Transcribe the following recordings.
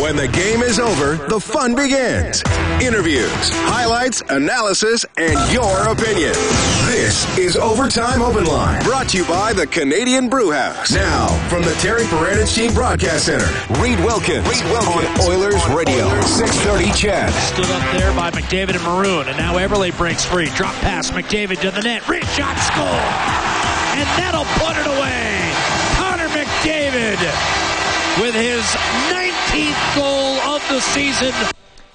When the game is over, the fun begins. Interviews, highlights, analysis, and your opinion. This is Overtime Open Line, brought to you by the Canadian Brew House. Now, from the Terry Paranych Team Broadcast Center, Reed Wilkins, Reed Wilkins on Oilers on Radio, Oilers. 630 CHED. Stood up there by McDavid and Maroon, and now Eberle breaks free. Drop pass, McDavid to the net. Rich shot, score! And that'll put it away. With his 19th goal of the season.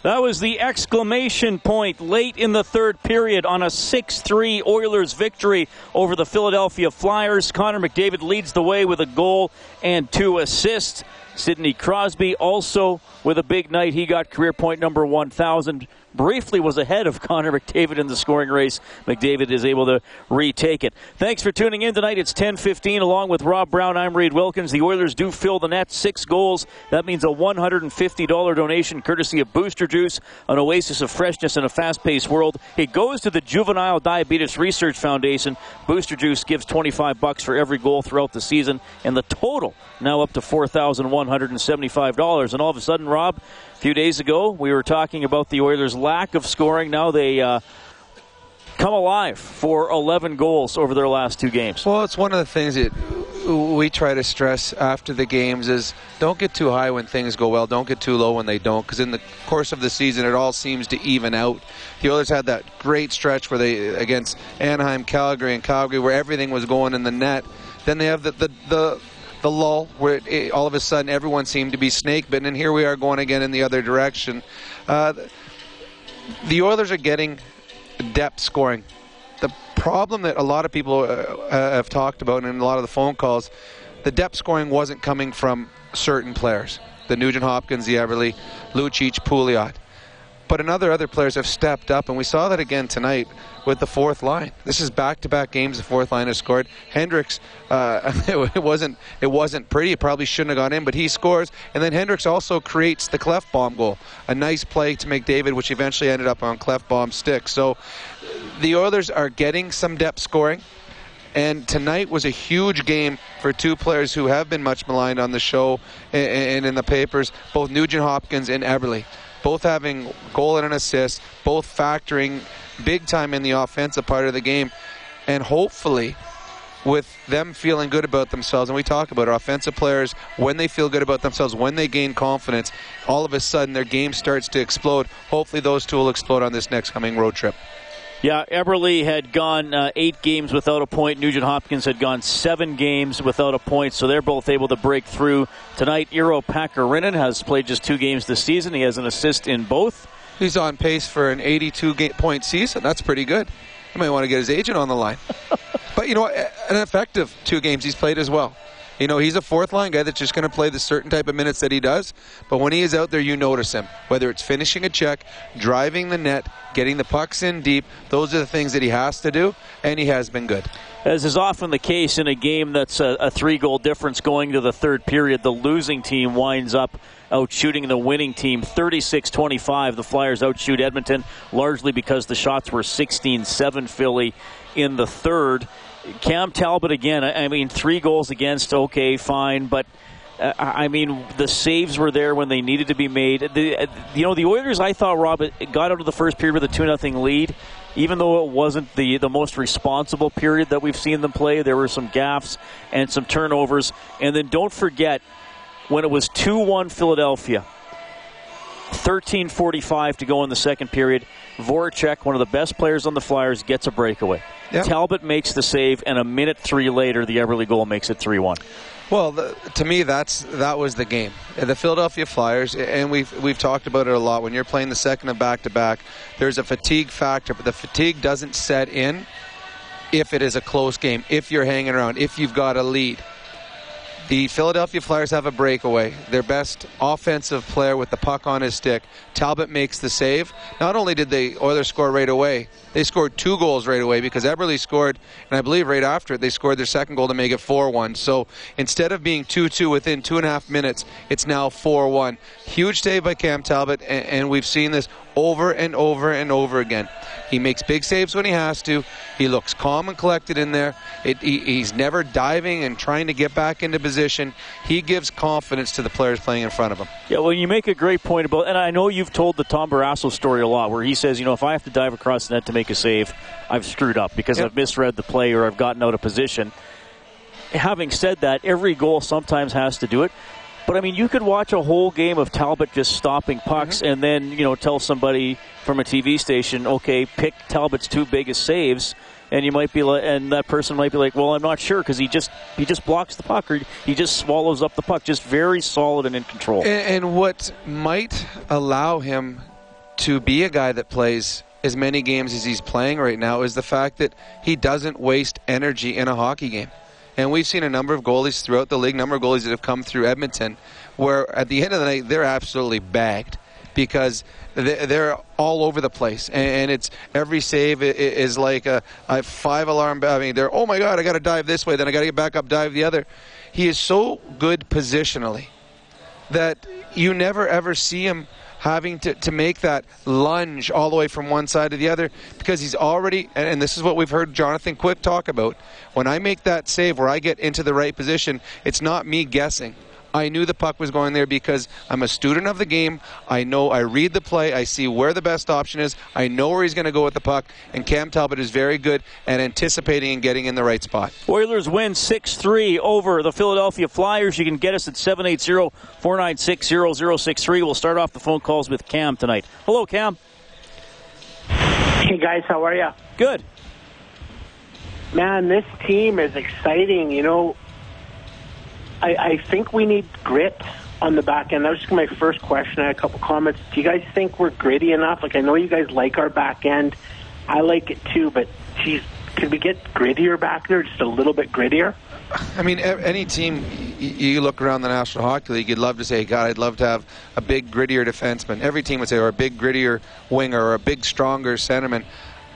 That was the exclamation point late in the third period on a 6 3 Oilers victory over the Philadelphia Flyers. Connor McDavid leads the way with a goal and two assists. Sidney Crosby also with a big night. He got career point number 1,000. Briefly was ahead of Connor McDavid in the scoring race. McDavid is able to retake it. Thanks for tuning in tonight. It's 10:15. Along with Rob Brown, I'm Reed Wilkins. The Oilers do fill the net, six goals. That means a $150 donation, courtesy of Booster Juice, an oasis of freshness in a fast-paced world. It goes to the Juvenile Diabetes Research Foundation. Booster Juice gives 25 bucks for every goal throughout the season, and the total now up to $4,175. And all of a sudden, Rob, a few days ago, we were talking about the Oilers' lack of scoring. Now they uh, come alive for 11 goals over their last two games. Well, it's one of the things that we try to stress after the games is don't get too high when things go well. Don't get too low when they don't, because in the course of the season, it all seems to even out. The Oilers had that great stretch where they against Anaheim, Calgary, and Calgary, where everything was going in the net. Then they have the the, the the lull where it, it, all of a sudden everyone seemed to be snake bitten, and here we are going again in the other direction. Uh, the Oilers are getting depth scoring. The problem that a lot of people uh, uh, have talked about in a lot of the phone calls, the depth scoring wasn't coming from certain players. The Nugent Hopkins, the Eberle, Lucic, Pouliot. But another other players have stepped up, and we saw that again tonight with the fourth line. This is back-to-back games. The fourth line has scored. Hendricks, uh, it wasn't it wasn't pretty. It probably shouldn't have gone in, but he scores. And then Hendricks also creates the Klefbom goal, a nice play to McDavid, which eventually ended up on Klefbom stick. So the Oilers are getting some depth scoring. And tonight was a huge game for two players who have been much maligned on the show and in the papers, both Nugent Hopkins and Eberle both having goal and an assist, both factoring big time in the offensive part of the game, and hopefully with them feeling good about themselves, and we talk about our offensive players, when they feel good about themselves, when they gain confidence, all of a sudden their game starts to explode. Hopefully, those two will explode on this next coming road trip. Yeah, Eberle had gone uh, eight games without a point. Nugent Hopkins had gone seven games without a point, so they're both able to break through. Tonight, Iiro Pakarinen has played just two games this season. He has an assist in both. He's on pace for an 82 point season. That's pretty good. He might want to get his agent on the line. but, you know, an effective two games he's played as well. You know, he's a fourth line guy that's just going to play the certain type of minutes that he does. But when he is out there, you notice him. Whether it's finishing a check, driving the net, getting the pucks in deep, those are the things that he has to do, and he has been good. As is often the case in a game that's a, a three goal difference going to the third period, the losing team winds up out shooting the winning team 36 25. The Flyers outshoot Edmonton largely because the shots were 16 7 Philly in the third. Cam Talbot again. I mean, three goals against. Okay, fine, but. Uh, I mean, the saves were there when they needed to be made. The, you know, the Oilers, I thought, Rob, got out of the first period with a 2 0 lead. Even though it wasn't the, the most responsible period that we've seen them play, there were some gaffes and some turnovers. And then don't forget, when it was 2 1 Philadelphia, 13.45 to go in the second period, Voracek, one of the best players on the Flyers, gets a breakaway. Yep. Talbot makes the save, and a minute three later, the Eberle goal makes it 3 1. Well, the, to me, that's that was the game. The Philadelphia Flyers, and we've we've talked about it a lot. When you're playing the second of back to back, there's a fatigue factor, but the fatigue doesn't set in if it is a close game, if you're hanging around, if you've got a lead The Philadelphia Flyers have a breakaway. Their best offensive player with the puck on his stick. Talbot makes the save. Not only did the Oilers score right away, they scored two goals right away because Eberle scored, and I believe right after it, they scored their second goal to make it 4 1. So instead of being 2 2 within two and a half minutes, it's now 4 1. Huge save by Cam Talbot, and, and we've seen this over and over and over again. He makes big saves when he has to. He looks calm and collected in there. It, he, he's never diving and trying to get back into position. He gives confidence to the players playing in front of him. Yeah, well, you make a great point about, and I know you've told the Tom Barrasso story a lot, where he says, you know, if I have to dive across the net to make a save, I've screwed up because yep. I've misread the play or I've gotten out of position. Having said that, every goal sometimes has to do it. But I mean, you could watch a whole game of Talbot just stopping pucks, mm-hmm. and then you know tell somebody from a TV station, okay, pick Talbot's two biggest saves, and you might be like, and that person might be like, well, I'm not sure because he just he just blocks the puck or he just swallows up the puck, just very solid and in control. And, and what might allow him to be a guy that plays as many games as he's playing right now is the fact that he doesn't waste energy in a hockey game. And we've seen a number of goalies throughout the league, number of goalies that have come through Edmonton, where at the end of the night they're absolutely bagged because they're all over the place, and it's every save is like a, a five alarm. I mean, they're oh my god, I got to dive this way, then I got to get back up, dive the other. He is so good positionally that you never ever see him having to, to make that lunge all the way from one side to the other because he's already, and this is what we've heard Jonathan Quick talk about. When I make that save where I get into the right position, it's not me guessing. I knew the puck was going there because I'm a student of the game. I know I read the play. I see where the best option is. I know where he's going to go with the puck. And Cam Talbot is very good at anticipating and getting in the right spot. Oilers win 6 3 over the Philadelphia Flyers. You can get us at 780 496 0063. We'll start off the phone calls with Cam tonight. Hello, Cam. Hey, guys. How are you? Good. Man, this team is exciting. You know, I, I think we need grit on the back end. That was just my first question. I had a couple comments. Do you guys think we're gritty enough? Like, I know you guys like our back end. I like it too, but geez, could we get grittier back there, just a little bit grittier? I mean, any team you look around the National Hockey League, you'd love to say, God, I'd love to have a big, grittier defenseman. Every team would say, or a big, grittier winger, or a big, stronger centerman.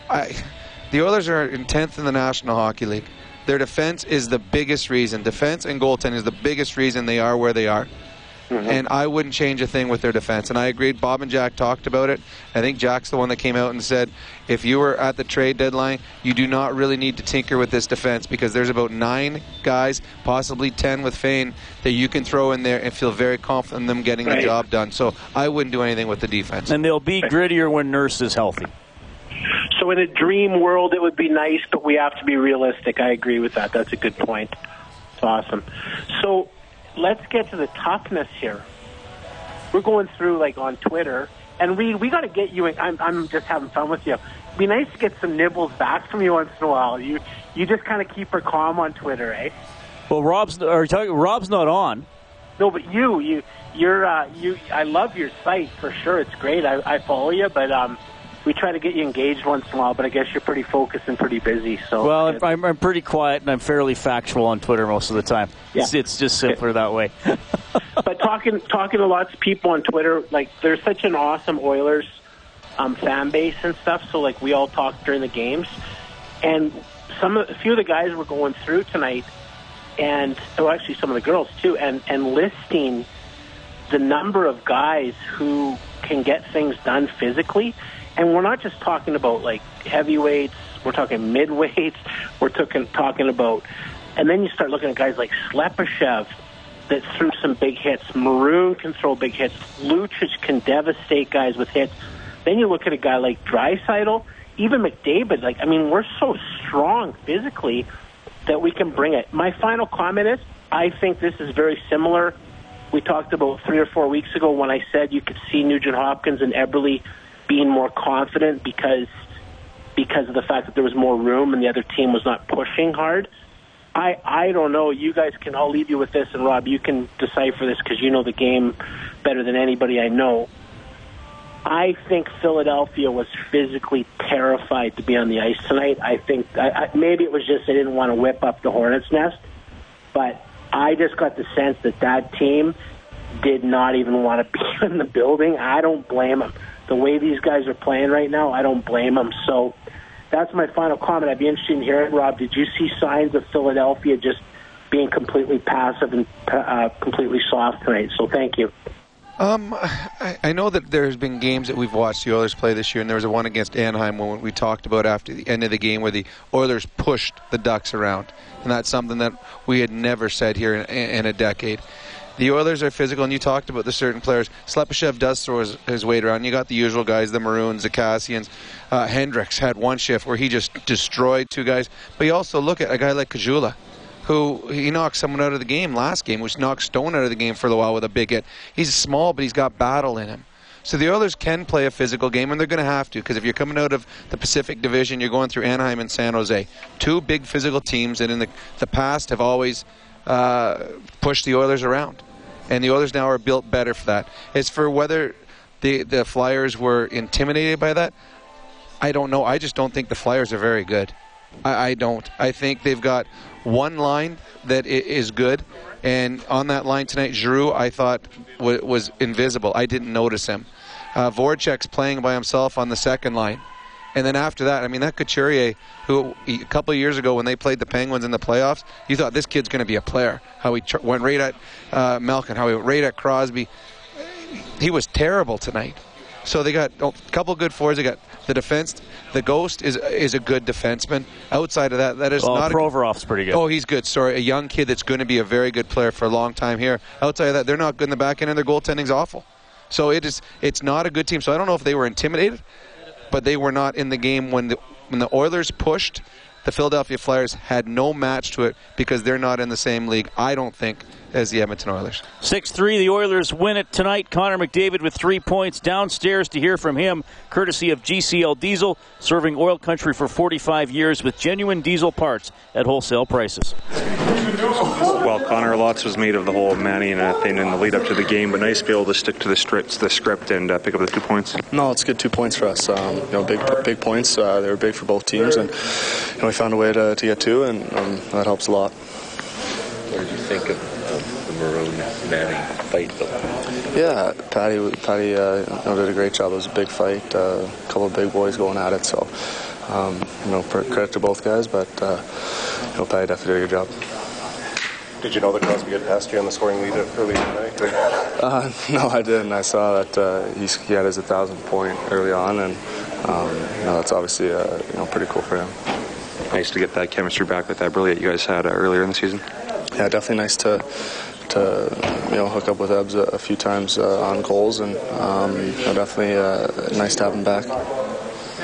I, the Oilers are in 10th in the National Hockey League. Their defense is the biggest reason. Defense and goaltending is the biggest reason they are where they are. Mm-hmm. And I wouldn't change a thing with their defense. And I agreed. Bob and Jack talked about it. I think Jack's the one that came out and said, if you were at the trade deadline, you do not really need to tinker with this defense because there's about nine guys, possibly ten with Fayne, that you can throw in there and feel very confident in them getting right. the job done. So I wouldn't do anything with the defense. And they'll be grittier when Nurse is healthy. So in a dream world, it would be nice, but we have to be realistic. I agree with that. That's a good point. It's awesome. So let's get to the toughness here. We're going through like on Twitter, and Reed, we got to get you. In, I'm, I'm just having fun with you. It'd be nice to get some nibbles back from you once in a while. You you just kind of keep her calm on Twitter, eh? Well, Rob's are talking, Rob's not on. No, but you you you're uh, you. I love your site for sure. It's great. I, I follow you, but um, we try to get you engaged once in a while, but I guess you're pretty focused and pretty busy. So well, I'm, I'm pretty quiet and I'm fairly factual on Twitter most of the time. Yeah. It's, it's just simpler that way. but talking talking to lots of people on Twitter, like there's such an awesome Oilers um, fan base and stuff. So like we all talk during the games, and some a few of the guys were going through tonight, and well, actually some of the girls too, and and listing the number of guys who can get things done physically and we're not just talking about like heavyweights, we're talking midweights, we're talking talking about and then you start looking at guys like Slepyshev that threw some big hits. Maroon can throw big hits. Lucic can devastate guys with hits. Then you look at a guy like Draisaitl, even McDavid. Like, I mean, we're so strong physically that we can bring it. My final comment is, I think this is very similar. We talked about three or four weeks ago when I said you could see Nugent Hopkins and Eberle being more confident because because of the fact that there was more room and the other team was not pushing hard. I I don't know. You guys can. I'll leave you with this, and Rob, you can decipher this because you know the game better than anybody I know. I think Philadelphia was physically terrified to be on the ice tonight. I think I, I, maybe it was just they didn't want to whip up the Hornets' nest, but I just got the sense that that team did not even want to be in the building. I don't blame them. The way these guys are playing right now, I don't blame them. So that's my final comment. I'd be interested in hearing, Rob, did you see signs of Philadelphia just being completely passive and uh, completely soft tonight? So thank you. Um, I, I, know that there's been games that we've watched the Oilers play this year, and there was a one against Anaheim when we talked about after the end of the game where the Oilers pushed the Ducks around, and that's something that we had never said here in, in a decade. The Oilers are physical, and you talked about the certain players. Slepyshev does throw his, his weight around. You got the usual guys, the Maroons, the Kassians. Uh, Hendricks had one shift where he just destroyed two guys. But you also look at a guy like Caggiula, who he knocked someone out of the game last game, which knocked Stone out of the game for a while with a big hit. He's small, but he's got battle in him. So the Oilers can play a physical game, and they're going to have to because if you're coming out of the Pacific Division, you're going through Anaheim and San Jose, two big physical teams that in the, the past have always pushed the Oilers around, and the Oilers now are built better for that. As for whether the the Flyers were intimidated by that, I don't know. I just don't think the Flyers are very good. I, I don't. I think they've got one line that is good, and on that line tonight, Giroux I thought was invisible. I didn't notice him. Uh, Voracek's playing by himself on the second line. And then after that, I mean, that Couturier, who a couple of years ago when they played the Penguins in the playoffs, you thought this kid's going to be a player. How he tr- went right at uh, Malkin, how he went right at Crosby. He was terrible tonight. So they got a couple good fours. They got the defense. The Ghost is is a good defenseman. Outside of that, that is well, not. Provorov's a, pretty good. Oh, he's good. Sorry, a young kid that's going to be a very good player for a long time here. Outside of that, they're not good in the back end, and their goaltending's awful. So it is. It's not a good team. So I don't know if they were intimidated, but they were not in the game when the when the Oilers pushed. The Philadelphia Flyers had no match to it because they're not in the same league. I don't think as the Edmonton Oilers. 6 3, the Oilers win it tonight. Connor McDavid with three points. Downstairs to hear from him, courtesy of GCL Diesel, serving oil country for 45 years with genuine diesel parts at wholesale prices. Well, Connor, lots was made of the whole Manny and uh, thing in the lead up to the game, but nice to be able to stick to the script, the script and uh, pick up the two points. No, it's good two points for us. Um, you know, big big points. Uh, they were big for both teams, and you know, we found a way to, to get two, and um, that helps a lot. What did you think of Maroon Manning fight, though? Yeah, Patty, Patty uh, you know, did a great job. It was a big fight, uh, a couple of big boys going at it. So, um, you know, credit to both guys, but uh, you know, Patty definitely did a good job. Did you know that Crosby had passed you on the scoring lead early tonight? Uh, no, I didn't. I saw that uh, he, he had his 1,000 point early on, and um, you know, that's obviously uh, you know pretty cool for him. Nice to get that chemistry back with that brilliant you guys had uh, earlier in the season. Yeah, definitely nice to to you know hook up with Ebbs a, a few times uh, on goals, and um, definitely uh, nice to have him back.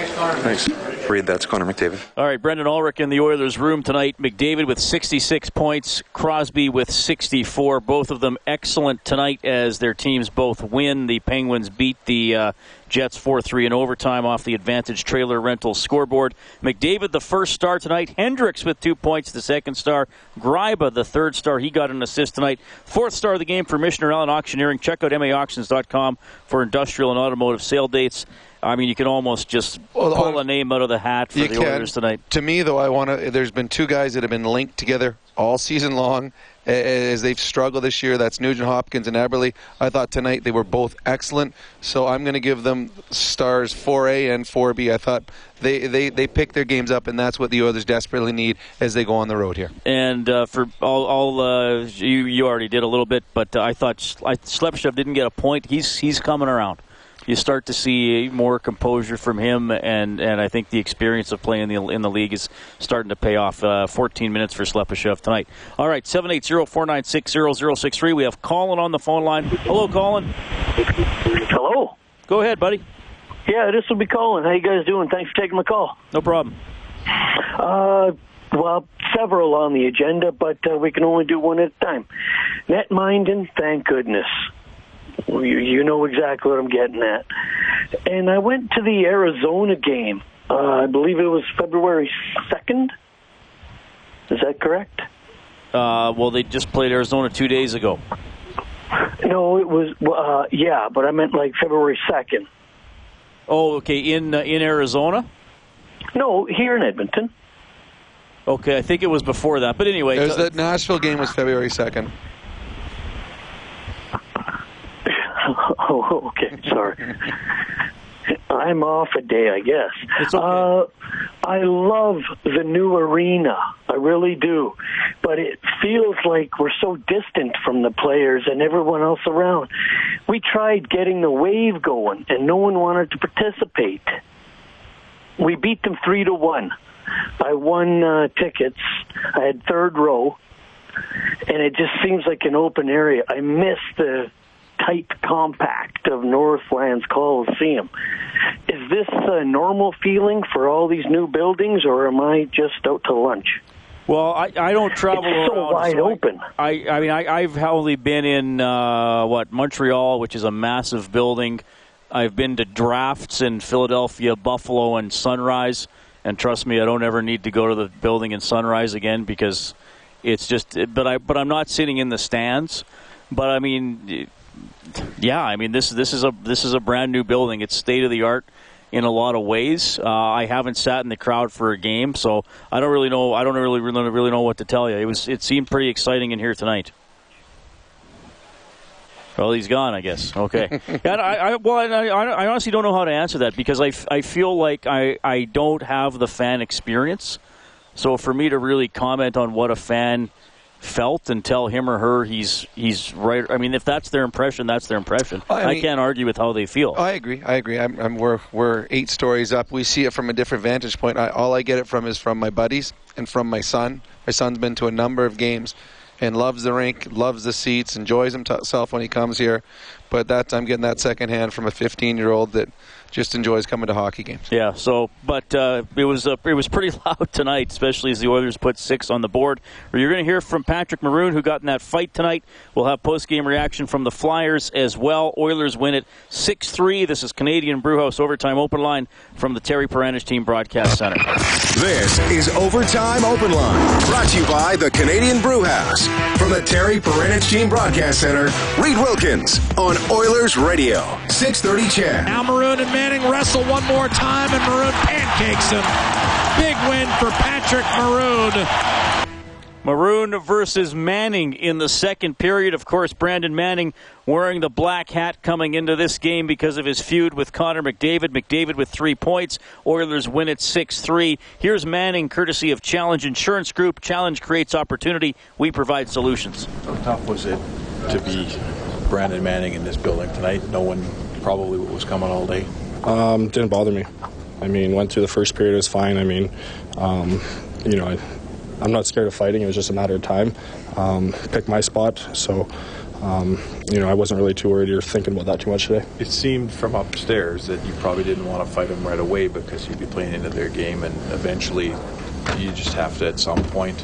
Thanks. Reed that's Connor McDavid. All right, Brendan Ulrich in the Oilers' room tonight. McDavid with 66 points, Crosby with 64. Both of them excellent tonight as their teams both win. The Penguins beat the uh, Jets 4 3 in overtime off the Advantage Trailer Rental scoreboard. McDavid, the first star tonight. Hendricks with two points, the second star. Gryba, the third star. He got an assist tonight. Fourth star of the game for Michener Allen Auctioneering. Check out MAAuctions.com for industrial and automotive sale dates. I mean, you can almost just well, pull a name out of the hat for the can. Oilers tonight. To me, though, I want to. There's been two guys that have been linked together all season long as they've struggled this year. That's Nugent Hopkins and Eberle. I thought tonight they were both excellent, so I'm going to give them stars 4A and 4B. I thought they, they, they picked their games up, and that's what the Oilers desperately need as they go on the road here. And uh, for all, all uh, you you already did a little bit, but uh, I thought Slepyshev didn't get a point. He's he's coming around you start to see more composure from him, and, and I think the experience of playing in the, in the league is starting to pay off. Uh, 14 minutes for Slepyshev tonight. All right, 780-496-0063. We have Colin on the phone line. Hello, Colin. Hello. Go ahead, buddy. Yeah, this will be Colin. How you guys doing? Thanks for taking my call. No problem. Uh, well, several on the agenda, but uh, we can only do one at a time. Netminding, thank goodness. You, you know exactly what I'm getting at. And I went to the Arizona game. Uh, I believe it was February 2nd. Is that correct? Uh, well, they just played Arizona two days ago. No, it was uh, yeah, but I meant like February second. Oh, okay. In uh, in Arizona? No, here in Edmonton. Okay, I think it was before that. But anyway, It the Nashville game was February second. Oh, okay. Sorry. I'm off a day, I guess. It's okay. Uh, I love the new arena. I really do. But it feels like we're so distant from the players and everyone else around. We tried getting the wave going, and no one wanted to participate. We beat them three to one. I won uh, tickets. I had third row, and it just seems like an open area. I miss the tight compact of Northlands Coliseum. Is this a normal feeling for all these new buildings, or am I just out to lunch? Well, I, I don't travel It's so around, wide I- open. I, I mean, I, I've only been in uh, what Montreal, which is a massive building. I've been to drafts in Philadelphia, Buffalo, and Sunrise. And trust me, I don't ever need to go to the building in Sunrise again because it's just. But I but I'm not sitting in the stands. But I mean, yeah, I mean this this is a this is a brand new building. It's state of the art in a lot of ways. Uh, I haven't sat in the crowd for a game, so I don't really know. I don't really really, really know what to tell you. It was it seemed pretty exciting in here tonight. Well, he's gone, I guess. Okay. yeah, I, I, well, I, I honestly don't know how to answer that because I, f- I feel like I, I don't have the fan experience. So for me to really comment on what a fan felt and tell him or her he's he's right. I mean, if that's their impression, that's their impression. Oh, I I, can't argue with how they feel. Oh, I agree. I agree. I'm, I'm, we're we're eight stories up. We see it from a different vantage point. I, all I get it from is from my buddies and from my son. My son's been to a number of games and loves the rink, loves the seats, enjoys himself when he comes here. But that I'm getting that secondhand from a 15 year old that just enjoys coming to hockey games. Yeah. So, but uh, it was uh, it was pretty loud tonight, especially as the Oilers put six on the board. You're going to hear from Patrick Maroon, who got in that fight tonight. We'll have post game reaction from the Flyers as well. Oilers win it six three. This is Canadian Brewhouse overtime open line from the Terry Paranych Team Broadcast Center. This is Overtime Open Line, brought to you by the Canadian Brew House. From the Terry Paranych Team Broadcast Center, Reed Wilkins on Oilers Radio, 630 CHED. Now Maroon and Manning wrestle one more time, and Maroon pancakes him. Big win for Patrick Maroon. Maroon versus Manning in the second period. Of course, Brandon Manning wearing the black hat coming into this game because of his feud with Connor McDavid. McDavid with three points. Oilers win at 6 3. Here's Manning, courtesy of Challenge Insurance Group. Challenge creates opportunity. We provide solutions. How tough was it to be Brandon Manning in this building tonight, knowing probably what was coming all day? Um, didn't bother me. I mean, went through the first period, it was fine. I mean, um, you know, I, I'm not scared of fighting. It was just a matter of time. Um, pick my spot. So, um, you know, I wasn't really too worried or thinking about that too much today. It seemed from upstairs that you probably didn't want to fight them right away because you'd be playing into their game, and eventually you just have to, at some point,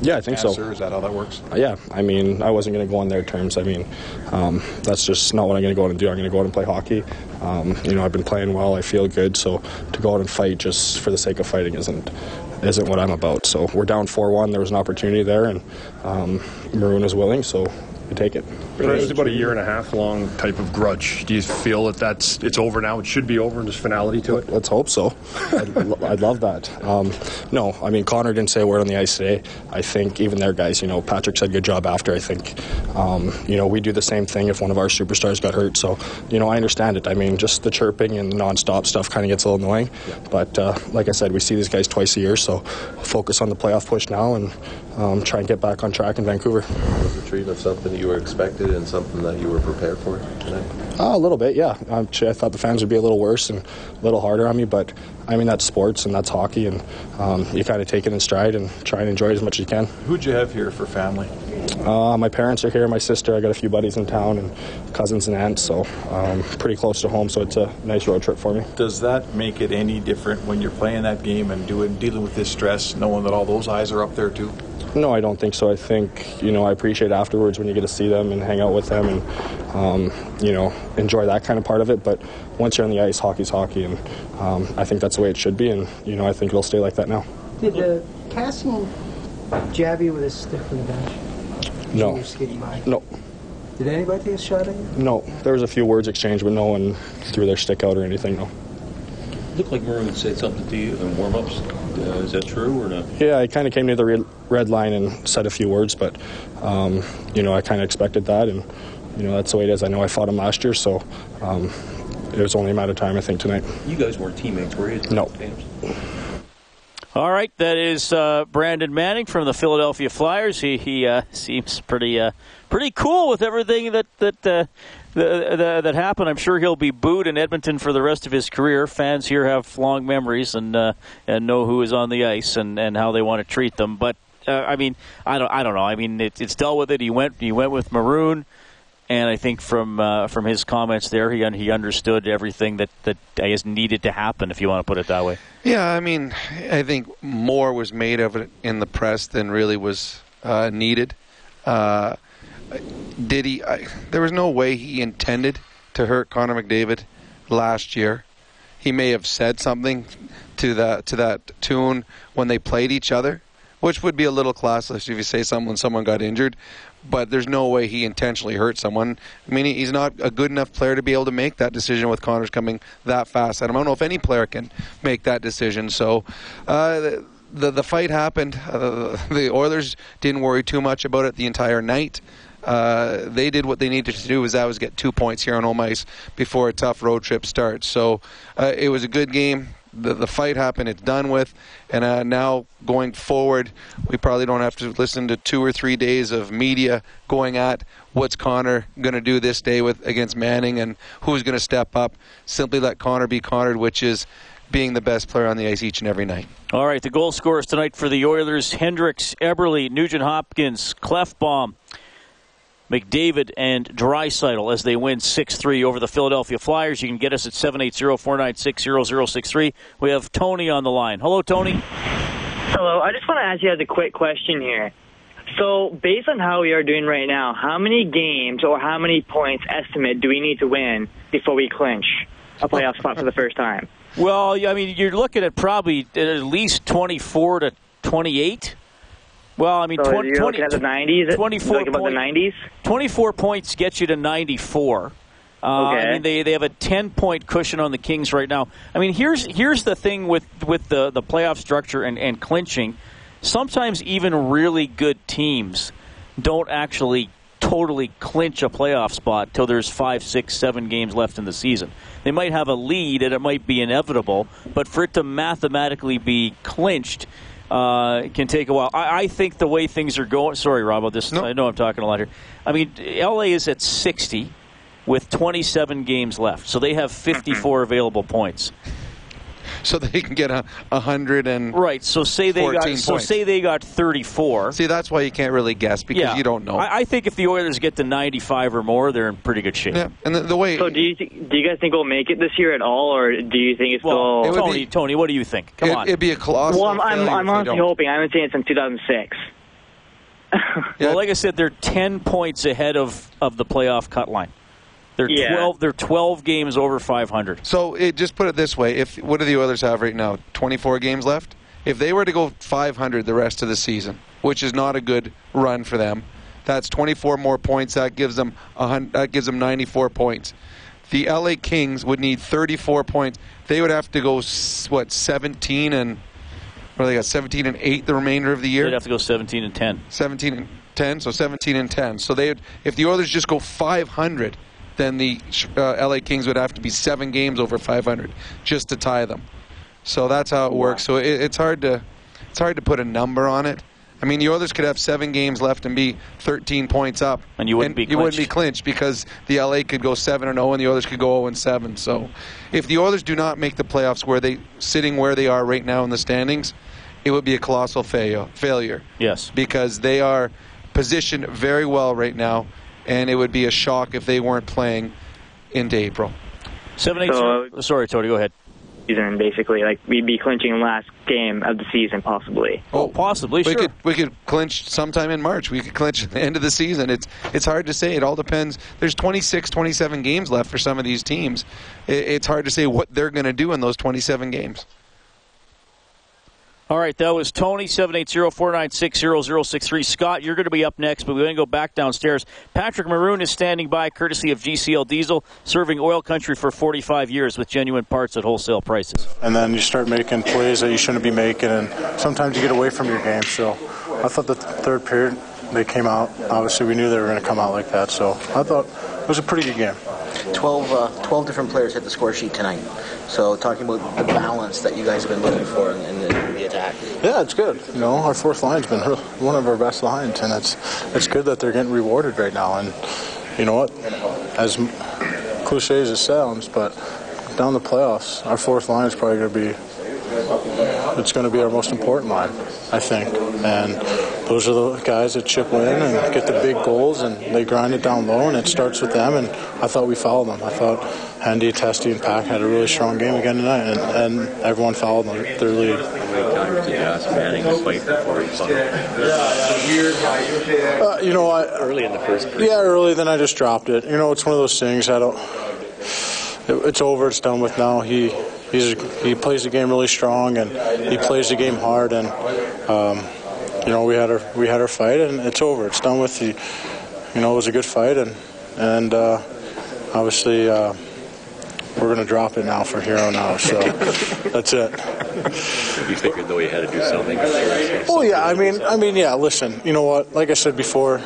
Yeah, I think so. answer. Is that how that works? Yeah, I mean, I wasn't going to go on their terms. I mean, um, that's just not what I'm going to go out and do. I'm going to go out and play hockey. Um, you know, I've been playing well. I feel good. So to go out and fight just for the sake of fighting isn't isn't what I'm about. So we're down four one. There was an opportunity there, and um, Maroon is willing, so we take it. It's about a year and a half long type of grudge. Do you feel that that's it's over now? It should be over, and there's finality to it. Let's hope so. I'd, I'd love that. Um, no, I mean Connor didn't say a word on the ice today. I think even their guys, you know, Patrick said good job after. I think, um, you know, we do the same thing if one of our superstars got hurt. So, you know, I understand it. I mean, just the chirping and the nonstop stuff kind of gets a little annoying. But uh, like I said, we see these guys twice a year, so focus on the playoff push now and um, try and get back on track in Vancouver. Was the treatment something you were expected and something that you were prepared for tonight? Uh, a little bit, yeah. Actually, I thought the fans would be a little worse and a little harder on me, but I mean that's sports and that's hockey, and um, you kind of take it in stride and try and enjoy it as much as you can. Who'd you have here for family? Uh, my parents are here, my sister. I got a few buddies in town and cousins and aunts, so um, pretty close to home. So it's a nice road trip for me. Does that make it any different when you're playing that game and doing dealing with this stress, knowing that all those eyes are up there too? No, I don't think so. I think you know I appreciate afterwards when you get to see them and hang out with them and um, you know enjoy that kind of part of it. But once you're on the ice, hockey's hockey, and um, I think that's the way it should be. And you know I think it'll stay like that now. Did uh, Kassian jab you with a stick from the bench? You No, were skating by. no, Did anybody take a shot at you? no. There was a few words exchanged, but no one threw their stick out or anything. No. It Looked like Maroon said something to you in warm-ups. Uh, is that true or not? Yeah, I kind of came to the re- red line and said a few words, but um, you know I kind of expected that, and you know that's the way it is. I know I fought him last year, so um, it was only a matter of time. I think tonight. You guys weren't teammates, were you? No. All right, that is uh, Brandon Manning from the Philadelphia Flyers. He he uh, seems pretty uh, pretty cool with everything that that uh, the, the, that happened. I'm sure he'll be booed in Edmonton for the rest of his career. Fans here have long memories and uh, and know who is on the ice and, and how they want to treat them. But uh, I mean, I don't I don't know. I mean, it, it's dealt with it. He went he went with Maroon. And I think from uh, from his comments there, he he understood everything that that I guess needed to happen, if you want to put it that way. Yeah, I mean, I think more was made of it in the press than really was uh, needed. Uh, did he? I, there was no way he intended to hurt Connor McDavid last year. He may have said something to that to that tune when they played each other, which would be a little classless if you say when someone got injured. But there's no way he intentionally hurt someone. I mean, he's not a good enough player to be able to make that decision with Connor's coming that fast him. I don't know if any player can make that decision. So. Uh, the the fight happened. Uh, the Oilers didn't worry too much about it the entire night. Uh, they did what they needed to do. Was that was get two points here on home ice before a tough road trip starts. So uh, it was a good game. The, the fight happened. It's done with, and uh, now going forward, we probably don't have to listen to two or three days of media going at what's Connor going to do this day with against Manning and who's going to step up. Simply let Connor be Connor, which is being the best player on the ice each and every night. All right, the goal scorers tonight for the Oilers: Hendricks, Eberle, Nugent Hopkins, Klefbom. McDavid and Draisaitl as they win 6-3 over the Philadelphia Flyers. You can get us at 780-496-0063. We have Tony on the line. Hello, Tony. Hello. I just want to ask you guys a quick question here. So, based on how we are doing right now, how many games or how many points estimate do we need to win before we clinch a playoff spot for the first time? Well, I mean, you're looking at probably at least 24 to 28. Well, I mean, So 20, you're looking at the 90s? 24 Looking about the 90s? 24 points get you to 94. Uh, I mean, they, they have a 10 point cushion on the Kings right now. I mean, here's here's the thing with, with the, the playoff structure and, and clinching. Sometimes even really good teams don't actually totally clinch a playoff spot till there's five, six, seven games left in the season. They might have a lead and it might be inevitable, but for it to mathematically be clinched, uh, it can take a while. I, I think the way things are going. Sorry, Rob. This I know I'm talking a lot here. I mean, LA is at 60 with 27 games left, so they have 54 available points. So they can get a, a hundred and Right. So say they got 14 so say they got 34. See, that's why you can't really guess because yeah, you don't know. I, I think if the Oilers get to 95 or more, they're in pretty good shape. Yeah, and the, the way. So, do you th- do you guys think we'll make it this year at all, or do you think it's Well, still? Tony, Tony, what do you think? Come it, on. It'd be a colossal. well, I'm, I'm, I'm if they honestly hoping. I haven't seen it since 2006. Well, like I said, they're 10 points ahead of, of the playoff cut line. They're Yeah. 12. They're 12 games over 500. So it, just put it this way: if what do the Oilers have right now? Twenty-four games left. If they were to go 500 the rest of the season, which is not a good run for them, that's 24 more points. That gives them a that gives them 94 points. The LA Kings would need 34 points. They would have to go what 17 and or they got 17 and 8 the remainder of the year. They'd have to go 17 and 10. 17 and 10, so 17 and 10. So they if the Oilers just go 500, then the uh, LA Kings would have to be seven games over 500 just to tie them. So that's how it works. So it, it's hard to it's hard to put a number on it. I mean, the Oilers could have seven games left and be 13 points up, And you wouldn't be you wouldn't be clinched. clinched because the LA could go seven and 0 and the Oilers could go 0 and 7. So if the Oilers do not make the playoffs, where they sitting where they are right now in the standings, it would be a colossal fail, failure Yes. because they are positioned very well right now, and it would be a shock if they weren't playing into April. Seven, eight, So- uh, sorry, Tony, go ahead. Season basically, like we'd be clinching last game of the season, possibly. Oh, possibly, we sure. could we could clinch sometime in March. We could clinch at the end of the season. It's it's hard to say. It all depends. There's 26, 27 games left for some of these teams. It, it's hard to say what they're going to do in those 27 games. All right, that was Tony, 780-496-0063. Scott, you're going to be up next, but we're going to go back downstairs. Patrick Maroon is standing by, courtesy of GCL Diesel, serving oil country for 45 years with genuine parts at wholesale prices. And then you start making plays that you shouldn't be making, and sometimes you get away from your game. So I thought the third period, they came out. Obviously, we knew they were going to come out like that. So I thought it was a pretty good game. 12, uh, 12 different players hit the score sheet tonight. So talking about the balance that you guys have been looking for in, in, Yeah, it's good. You know, our fourth line's been one of our best lines, and it's it's good that they're getting rewarded right now. And you know what? As cliche as it sounds, but down the playoffs, our fourth line is probably going to be it's going to be our most important line, I think. And those are the guys that chip in and get the big goals, and they grind it down low, and it starts with them. And I thought we followed them. I thought Handy, Testy, and Pack had a really strong game again tonight, and, and everyone followed their lead. How many times did you ask Manning to before he? Uh, you know, I, early in the first period. Yeah, early. Then I just dropped it. You know, it's one of those things. I don't. It, it's over. It's done with now. He he's he plays the game really strong and he plays the game hard and um, you know we had our we had our fight and it's over. It's done with. The, you know, it was a good fight and and uh, obviously. Uh, we're going to drop it now for Hero now, so that's it. You figured though you had to do something. Oh yeah, I mean, I mean, yeah. Listen, you know what? Like I said before,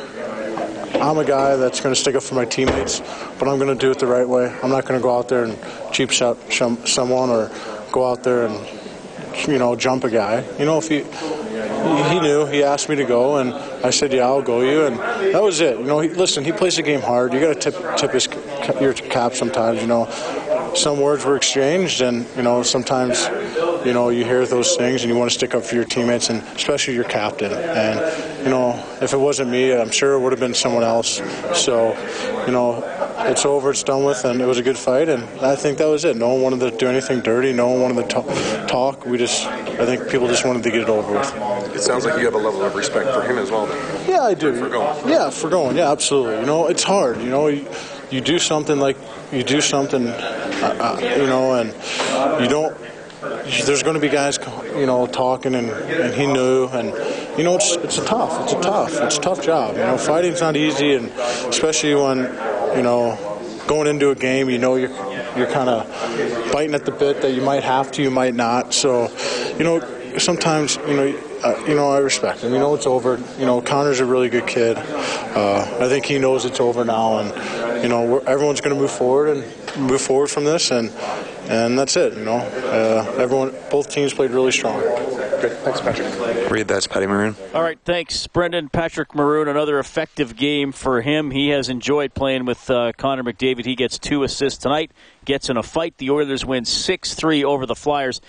I'm a guy that's going to stick up for my teammates, but I'm going to do it the right way. I'm not going to go out there and cheap shot someone or go out there and you know jump a guy. You know, if he he knew he asked me to go, and I said, "Yeah, I'll go you," and that was it. You know, he, listen, he plays the game hard. You got to tip tip his your cap sometimes. You know, some words were exchanged, and you know sometimes you know you hear those things and you want to stick up for your teammates and especially your captain. And you know if it wasn't me, I'm sure it would have been someone else. So you know it's over, it's done with, and it was a good fight. And I think that was it. No one wanted to do anything dirty. No one wanted to talk. We just I think people just wanted to get it over with. It sounds like you have a level of respect for him as well. Then. Yeah, I do. For going. Yeah, for going. Yeah, absolutely. You know, it's hard. You know, you, you do something like you do something, uh, you know, and you don't. There's going to be guys, you know, talking, and, and he knew, and you know, it's it's a tough, it's a tough, it's a tough job. You know, fighting's not easy, and especially when, you know, going into a game, you know, you're you're kind of biting at the bit that you might have to, you might not. So, you know, sometimes, you know uh, you know, I respect him. You know, it's over. You know, Connor's a really good kid. Uh, I think he knows it's over now, and you know, everyone's going to move forward and move forward from this, and and that's it. You know, uh, everyone, both teams played really strong. Great, thanks, Patrick. Reed that's Patty Maroon. All right, thanks, Brendan. Patrick Maroon, another effective game for him. He has enjoyed playing with uh, Connor McDavid. He gets two assists tonight. Gets in a fight. The Oilers win six three over the Flyers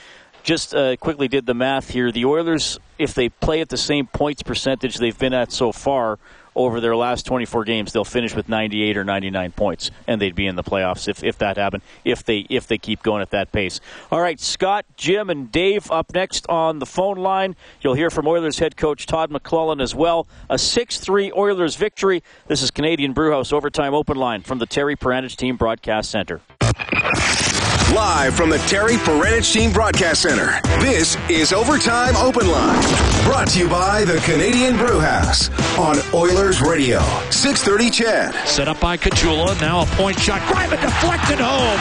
just uh, quickly did the math here. The Oilers, if they play at the same points percentage they've been at so far over their last 24 games, they'll finish with 98 or 99 points, and they'd be in the playoffs if, if that happened. If they if they keep going at that pace. All right, Scott, Jim, and Dave up next on the phone line. You'll hear from Oilers head coach Todd McLellan as well. A 6-3 Oilers victory. This is Canadian Brewhouse overtime open line from the Terry Paranych Team Broadcast Center. Live from the Terry Team Broadcast Center, this is Overtime Open Line. Brought to you by the Canadian Brewhouse on Oilers Radio, 630 CHED. Set up by Caggiula, now a point shot. Greiman deflected home.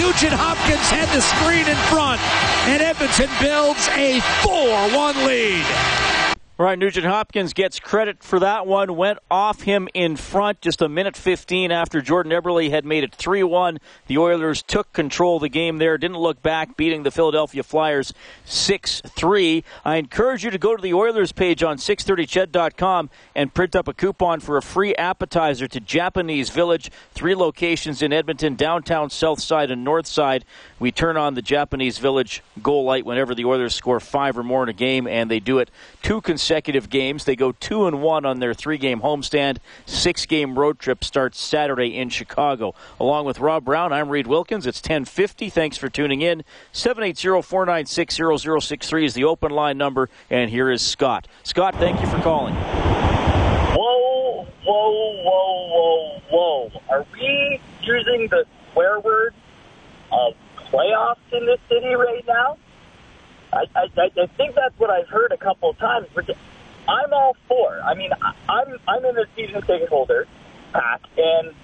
Nugent Hopkins had the screen in front, and Edmonton builds a 4-1 lead. Right, Nugent Hopkins gets credit for that one. Went off him in front just a minute 15 after Jordan Eberle had made it 3 1. The Oilers took control of the game there, didn't look back, beating the Philadelphia Flyers 6 3. I encourage you to go to the Oilers page on 630ched.com and print up a coupon for a free appetizer to Japanese Village. Three locations in Edmonton, downtown, south side, and north side. We turn on the Japanese Village goal light whenever the Oilers score five or more in a game, and they do it two consecutive consecutive games. They go two and one on their three-game homestand. Six-game road trip starts Saturday in Chicago. Along with Rob Brown, I'm Reed Wilkins. It's 10:50. Thanks for tuning in. 780-496-0063 is the open line number, and here is Scott. Scott, thank you for calling. Whoa, whoa, whoa, whoa, whoa! Are we using the swear word of playoffs in this city right now? I, I, I think that's what I've heard a couple of times. I'm all for. I mean, I'm I'm in the season ticket holder pack, and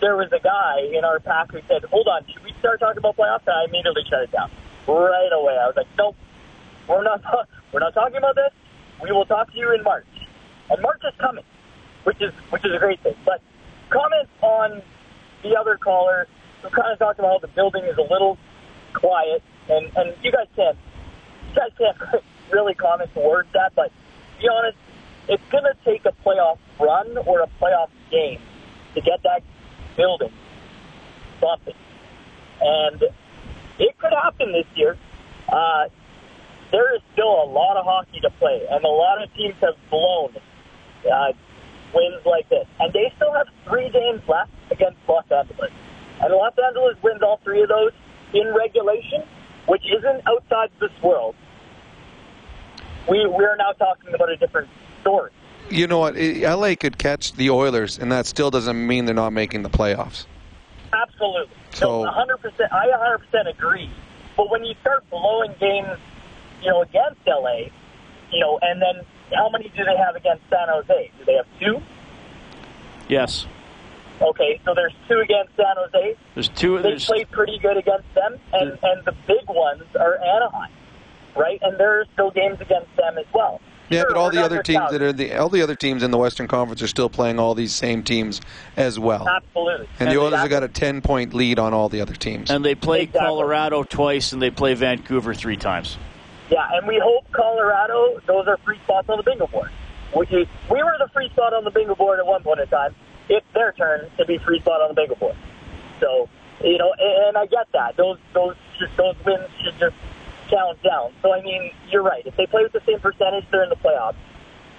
there was a guy in our pack who said, "Hold on, should we start talking about playoffs?" And I immediately shut it down right away. I was like, "Nope, we're not we're not talking about this. We will talk to you in March." And March is coming, which is which is a great thing. But comment on the other caller who kind of talked about how the building is a little quiet, and and you guys can't guys can't really comment towards that, but to be honest, it's going to take a playoff run or a playoff game to get that building bumping. And it could happen this year. Uh, there is still a lot of hockey to play, and a lot of teams have blown uh, wins like this. And they still have three games left against Los Angeles. And Los Angeles wins all three of those in regulation, which isn't outside this world. We, we're now talking about a different story. You know what? LA could catch the Oilers, and that still doesn't mean they're not making the playoffs. Absolutely. So- no, 100%. I 100% agree. But when you start blowing games, you know, against LA, you know, and then how many do they have against San Jose? Do they have two? Yes. Okay, so there's two against San Jose. There's two. They There's, played pretty good against them, and and the big ones are Anaheim, right? And there are still games against them as well. Yeah, Sure, but all the other teams South. that are the all the other teams in the Western Conference are still playing all these same teams as well. Absolutely. And the And Oilers have got a ten point lead on all the other teams. and they play Colorado twice, and they play Vancouver three times. Yeah, and we hope Colorado, those are free spots on the bingo board. We, we were the free spot on the bingo board at one point in time. It's their turn to be free spot on the bingo board. So, you know, and, and I get that. Those those just, those wins should just count down. So, I mean, you're right. If they play with the same percentage, they're in the playoffs.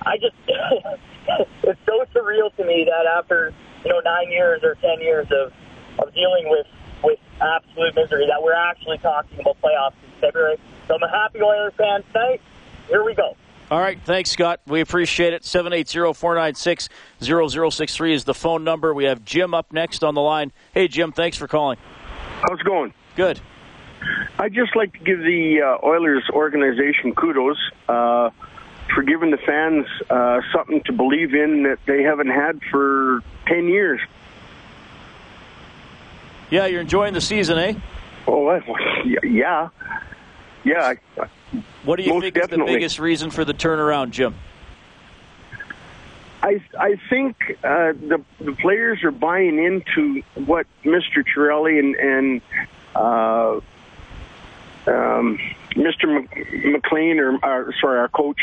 I just, it's so surreal to me that after, you know, nine years or ten years of, of dealing with, with absolute misery, that we're actually talking about playoffs in February. So I'm a happy Oilers fan tonight. Here we go. All right, thanks, Scott. We appreciate it. 780-496-0063 is the phone number. We have Jim up next on the line. Hey, Jim, thanks for calling. How's it going? Good. I'd just like to give the uh, Oilers organization kudos uh, for giving the fans uh, something to believe in that they haven't had for 10 years. Yeah, you're enjoying the season, eh? Oh, yeah. Yeah. What do you Most think is the biggest reason for the turnaround, Jim? I I think uh, the the players are buying into what Mr. Chiarelli and and uh, um, Mr. Mc- McLean or, or sorry our coach.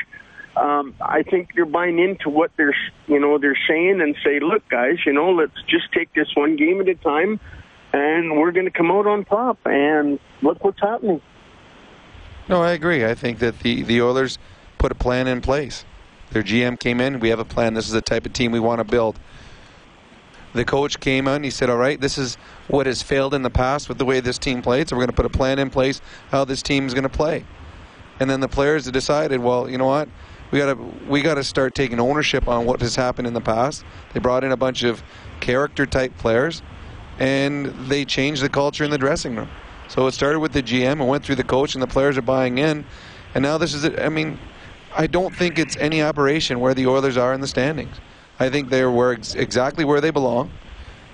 Um, I think they're buying into what they're you know they're saying and say, look, guys, you know, let's just take this one game at a time, and we're going to come out on top. And look what's happening. No, I agree. I think that the, the Oilers put a plan in place. Their GM came in. We have a plan. This is the type of team we want to build. The coach came and he said, "All right, this is what has failed in the past with the way this team played. So we're going to put a plan in place how this team is going to play." And then the players decided, "Well, you know what? We got to we got to start taking ownership on what has happened in the past." They brought in a bunch of character type players, and they changed the culture in the dressing room. So it started with the GM and went through the coach, and the players are buying in. And now this is, I mean, I don't think it's any aberration where the Oilers are in the standings. I think they're where ex- exactly where they belong.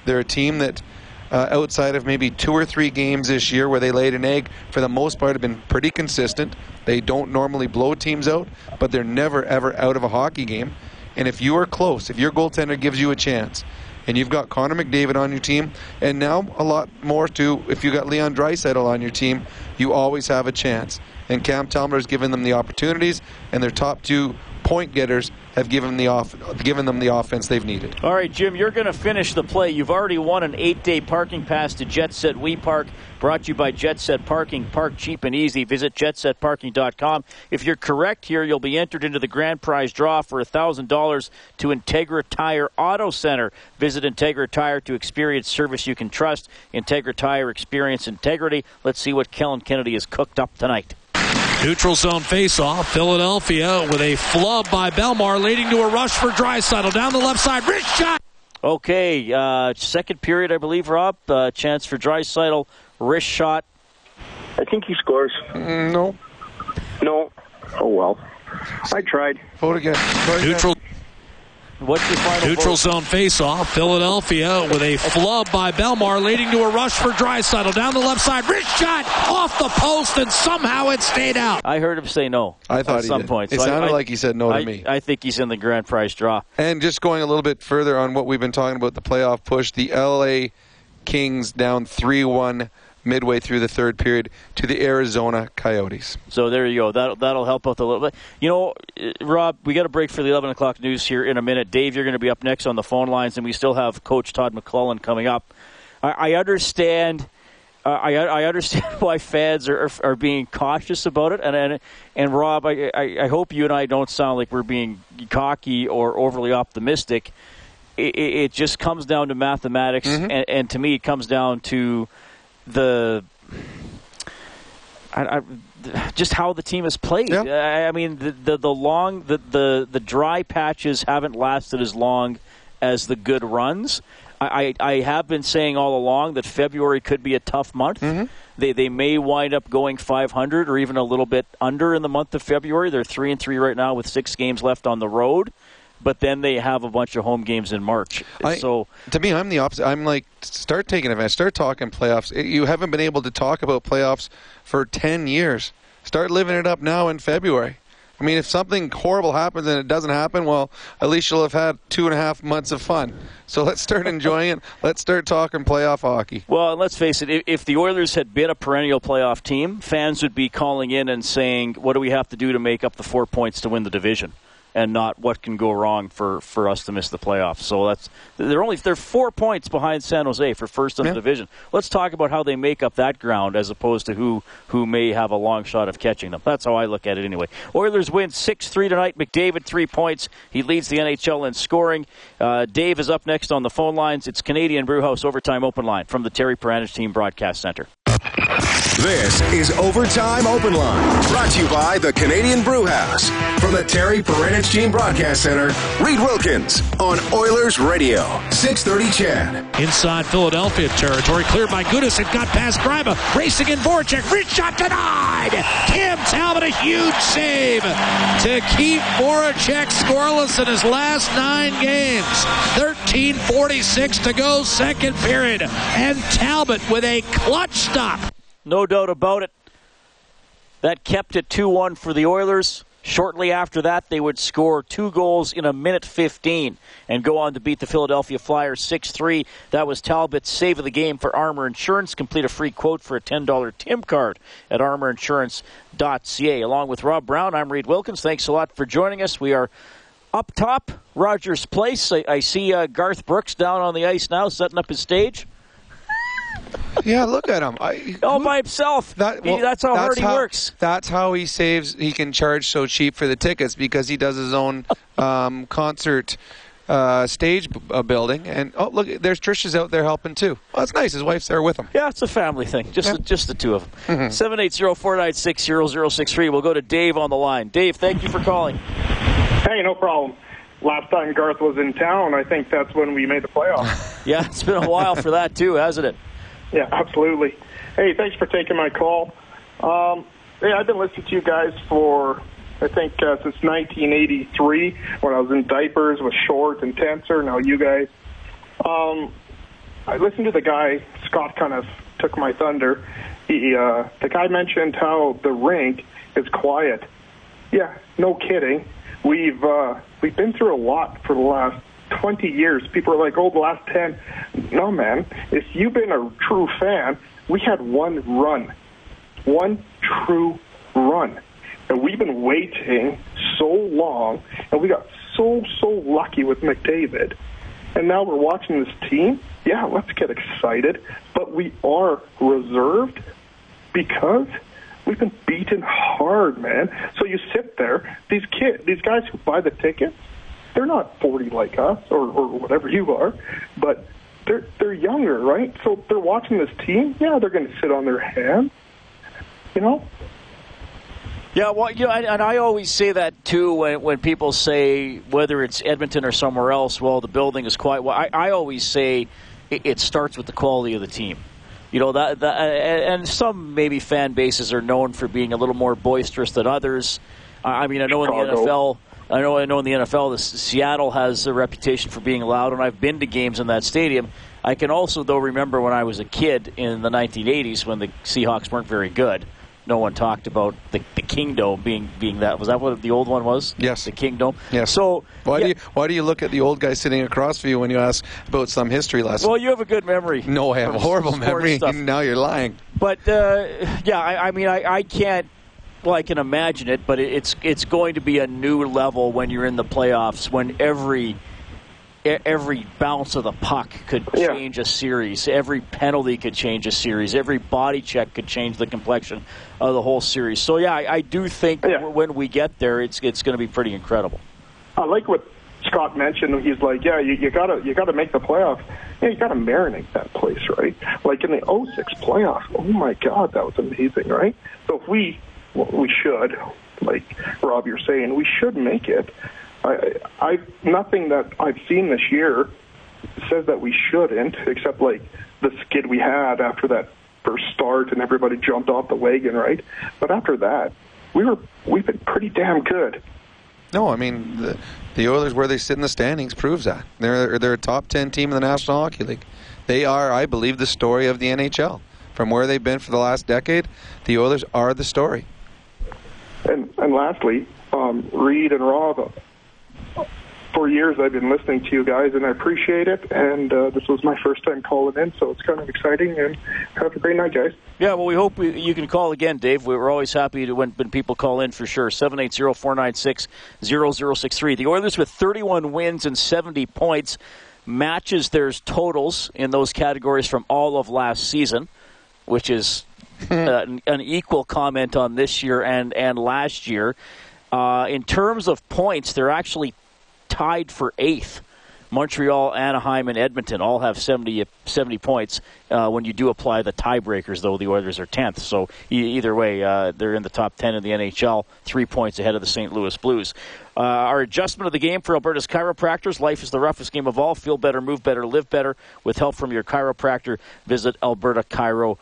They're a team that, uh, outside of maybe two or three games this year where they laid an egg, for the most part have been pretty consistent. They don't normally blow teams out, but they're never ever out of a hockey game. And if you are close, if your goaltender gives you a chance, and you've got Connor McDavid on your team, and now a lot more too, if you've got Leon Draisaitl on your team, you always have a chance. And Cam Talbot has given them the opportunities, and their top two point getters have given the off, given them the offense they've needed. All right, Jim, you're going to finish the play. You've already won an eight day parking pass to Jet Set We Park, brought to you by Jet Set Parking. Park cheap and easy. Visit jetsetparking.com. If you're correct here, you'll be entered into the grand prize draw for $1,000 to Integra Tire Auto Center. Visit Integra Tire to experience service you can trust. Integra Tire, experience integrity. Let's see what Kellen Kennedy has cooked up tonight. Neutral zone faceoff. Philadelphia with a flub by Bellemare, leading to a rush for Draisaitl down the left side. Wrist shot. Okay, uh, second period, I believe, Rob. Uh, chance for Draisaitl. Wrist shot. I think he scores. Mm, no. No. Oh well. I tried. Vote again. Neutral. What's your final Neutral vote? zone face-off. Philadelphia with a flub by Bellemare, leading to a rush for Draisaitl down the left side. Wrist shot off the post, and somehow it stayed out. I heard him say no. I thought at he some did. point. It So I- sounded I- like he said no to me. I think he's in the grand prize draw. And just going a little bit further on what we've been talking about the playoff push, the LA Kings down 3 1 midway through the third period to the Arizona Coyotes. So there you go. That'll that'll help out a little bit. You know, Rob, we got a break for the eleven o'clock news here in a minute. Dave, you're going to be up next on the phone lines, and we still have Coach Todd McClellan coming up. I, I understand. Uh, I, I understand why fans are, are, are being cautious about it, and and, and Rob, I, I, I hope you and I don't sound like we're being cocky or overly optimistic. It, it, it just comes down to mathematics, and, and to me, it comes down to the I, I, just how the team has played. I, I mean, the, the the long the, the the dry patches haven't lasted as long as the good runs. I, I, have been saying all along that February could be a tough month. Mm-hmm. They they may wind up going 500 or even a little bit under in the month of February. They're three and three right now with six games left on the road, but then they have a bunch of home games in March. I- so to me, I'm the opposite. I'm like, start taking advantage. Start talking playoffs. You haven't been able to talk about playoffs for 10 years. Start living it up now in February. I mean, if something horrible happens and it doesn't happen, well, at least you'll have had two and a half months of fun. So let's start enjoying it. Let's start talking playoff hockey. Well, let's face it, if the Oilers had been a perennial playoff team, fans would be calling in and saying, what do we have to do to make up the four points to win the division? And not what can go wrong for, for us to miss the playoffs. So that's they're only they're four points behind San Jose for first in the division. Let's talk about how they make up that ground as opposed to who who may have a long shot of catching them. That's how I look at it anyway. Oilers win six three tonight. McDavid three points. He leads the NHL in scoring. Uh, Dave is up next on the phone lines. It's Canadian Brewhouse Overtime Open Line from the Terry Paranych Team Broadcast Center. This is Overtime Open Line, brought to you by the Canadian Brew House. From the Terry Paranych Team Broadcast Center, Reed Wilkins on Oilers Radio, 630 CHED. Inside Philadelphia territory, cleared by Gudas. It got past Gryba. Racing in Voracek. Wrist shot denied. Tim Talbot, a huge save to keep Voracek scoreless in his last nine games. 13.46 to go, second period. And Talbot with a clutch stop. No doubt about it. That kept it 2 1 for the Oilers. Shortly after that, they would score two goals in a minute 15 and go on to beat the Philadelphia Flyers 6 3. That was Talbot's save of the game for Armor Insurance. Complete a free quote for a $10 Tim card at armorinsurance.ca. Along with Rob Brown, I'm Reed Wilkins. Thanks a lot for joining us. We are up top, Rogers Place. I, I see uh, Garth Brooks down on the ice now, setting up his stage. Yeah, look at him. I, All by himself. That, He- that's how hard he how- works. That's how he saves. He can charge so cheap for the tickets because he does his own um, concert uh, stage b- uh, building. And oh, look, there's Trisha's out there helping too. Well, that's nice. His wife's there with him. Yeah, it's a family thing. Just the, just the two of them. Seven eight zero four nine six zero zero six three. We'll go to Dave on the line. Dave, thank you for calling. Hey, no problem. Last time Garth was in town, I think that's when we made the playoffs. Yeah, it's been a while for that too, hasn't it? Yeah, absolutely. Hey, thanks for taking my call. Um, hey, I've been listening to you guys for I think uh, since 1983 when I was in diapers with Short and Tensor. Now you guys. Um, I listened to the guy. Scott kind of took my thunder. He, uh, the guy mentioned how the rink is quiet. Yeah, no kidding. We've uh, we've been through a lot for the last 20 years. People are like, oh, the last 10. No, man. If you've been a true fan, we had one run, one true run, and we've been waiting so long, and we got so so lucky with McDavid, and now we're watching this team. Yeah, let's get excited, but we are reserved because we've been beaten hard, man. So you sit there, these kids, these guys who buy the tickets, they're not 40 like us or, or whatever you are, but they're they're younger, right? So they're watching this team. Yeah, they're going to sit on their hands, you know. Yeah, well, you know, and, and I always say that too when, when people say whether it's Edmonton or somewhere else, well, the building is quite. Well, I, I always say it, it starts with the quality of the team. you know that, that and some maybe fan bases are known for being a little more boisterous than others. I mean, I know in the NFL. I know, I know in the NFL, the Seattle has a reputation for being loud, and I've been to games in that stadium. I can also, though, remember when I was a kid in the 1980s when the Seahawks weren't very good. No one talked about the, the Kingdome being being that. Was that what the old one was? Yes, the Kingdome. Yes. So why yeah. do you why do you look at the old guy sitting across from you when you ask about some history lesson? Well, you have a good memory. No, I have a horrible memory. Stuff. Now you're lying. But uh, yeah, I, I mean, I, I can't well, I can imagine it, but it's it's going to be a new level when you're in the playoffs. When every every bounce of the puck could change a series, every penalty could change a series, every body check could change the complexion of the whole series. So yeah, I, I do think Yeah. when we get there, it's it's going to be pretty incredible. I like what Scott mentioned. He's like, yeah, you, you gotta you gotta make the playoffs. Yeah, you gotta marinate that place, right? Like in the 06 playoff. Oh my God, that was amazing, right? So if we we should, like Rob, you're saying, we should make it. I, I nothing that I've seen this year says that we shouldn't, except like the skid we had after that first start and everybody jumped off the wagon, right? But after that, we were we've been pretty damn good. No, I mean the, the Oilers where they sit in the standings proves that they're they're a top ten team in the National Hockey League. They are, I believe, the story of the NHL. From where they've been for the last decade, the Oilers are the story. And and lastly, um, Reed and Rob. For years, I've been listening to you guys, and I appreciate it. And uh, this was my first time calling in, so it's kind of exciting. And have a great night, guys. Yeah, well, we hope we, you can call again, Dave. We're always happy to when, when people call in for sure. 780-496-0063. The Oilers with 31 wins and 70 points matches their totals in those categories from all of last season, which is an, equal comment on this year and, and last year. Uh, in terms of points, they're actually tied for eighth. Montreal, Anaheim, and Edmonton all have 70, 70 points. Uh, when you do apply the tiebreakers, though, the Oilers are 10th. So either way, uh, they're in the top 10 in the NHL, three points ahead of the St. Louis Blues. Uh, our adjustment of the game for Alberta's chiropractors life is the roughest game of all. Feel better, move better, live better. With help from your chiropractor, visit albertachiro.com.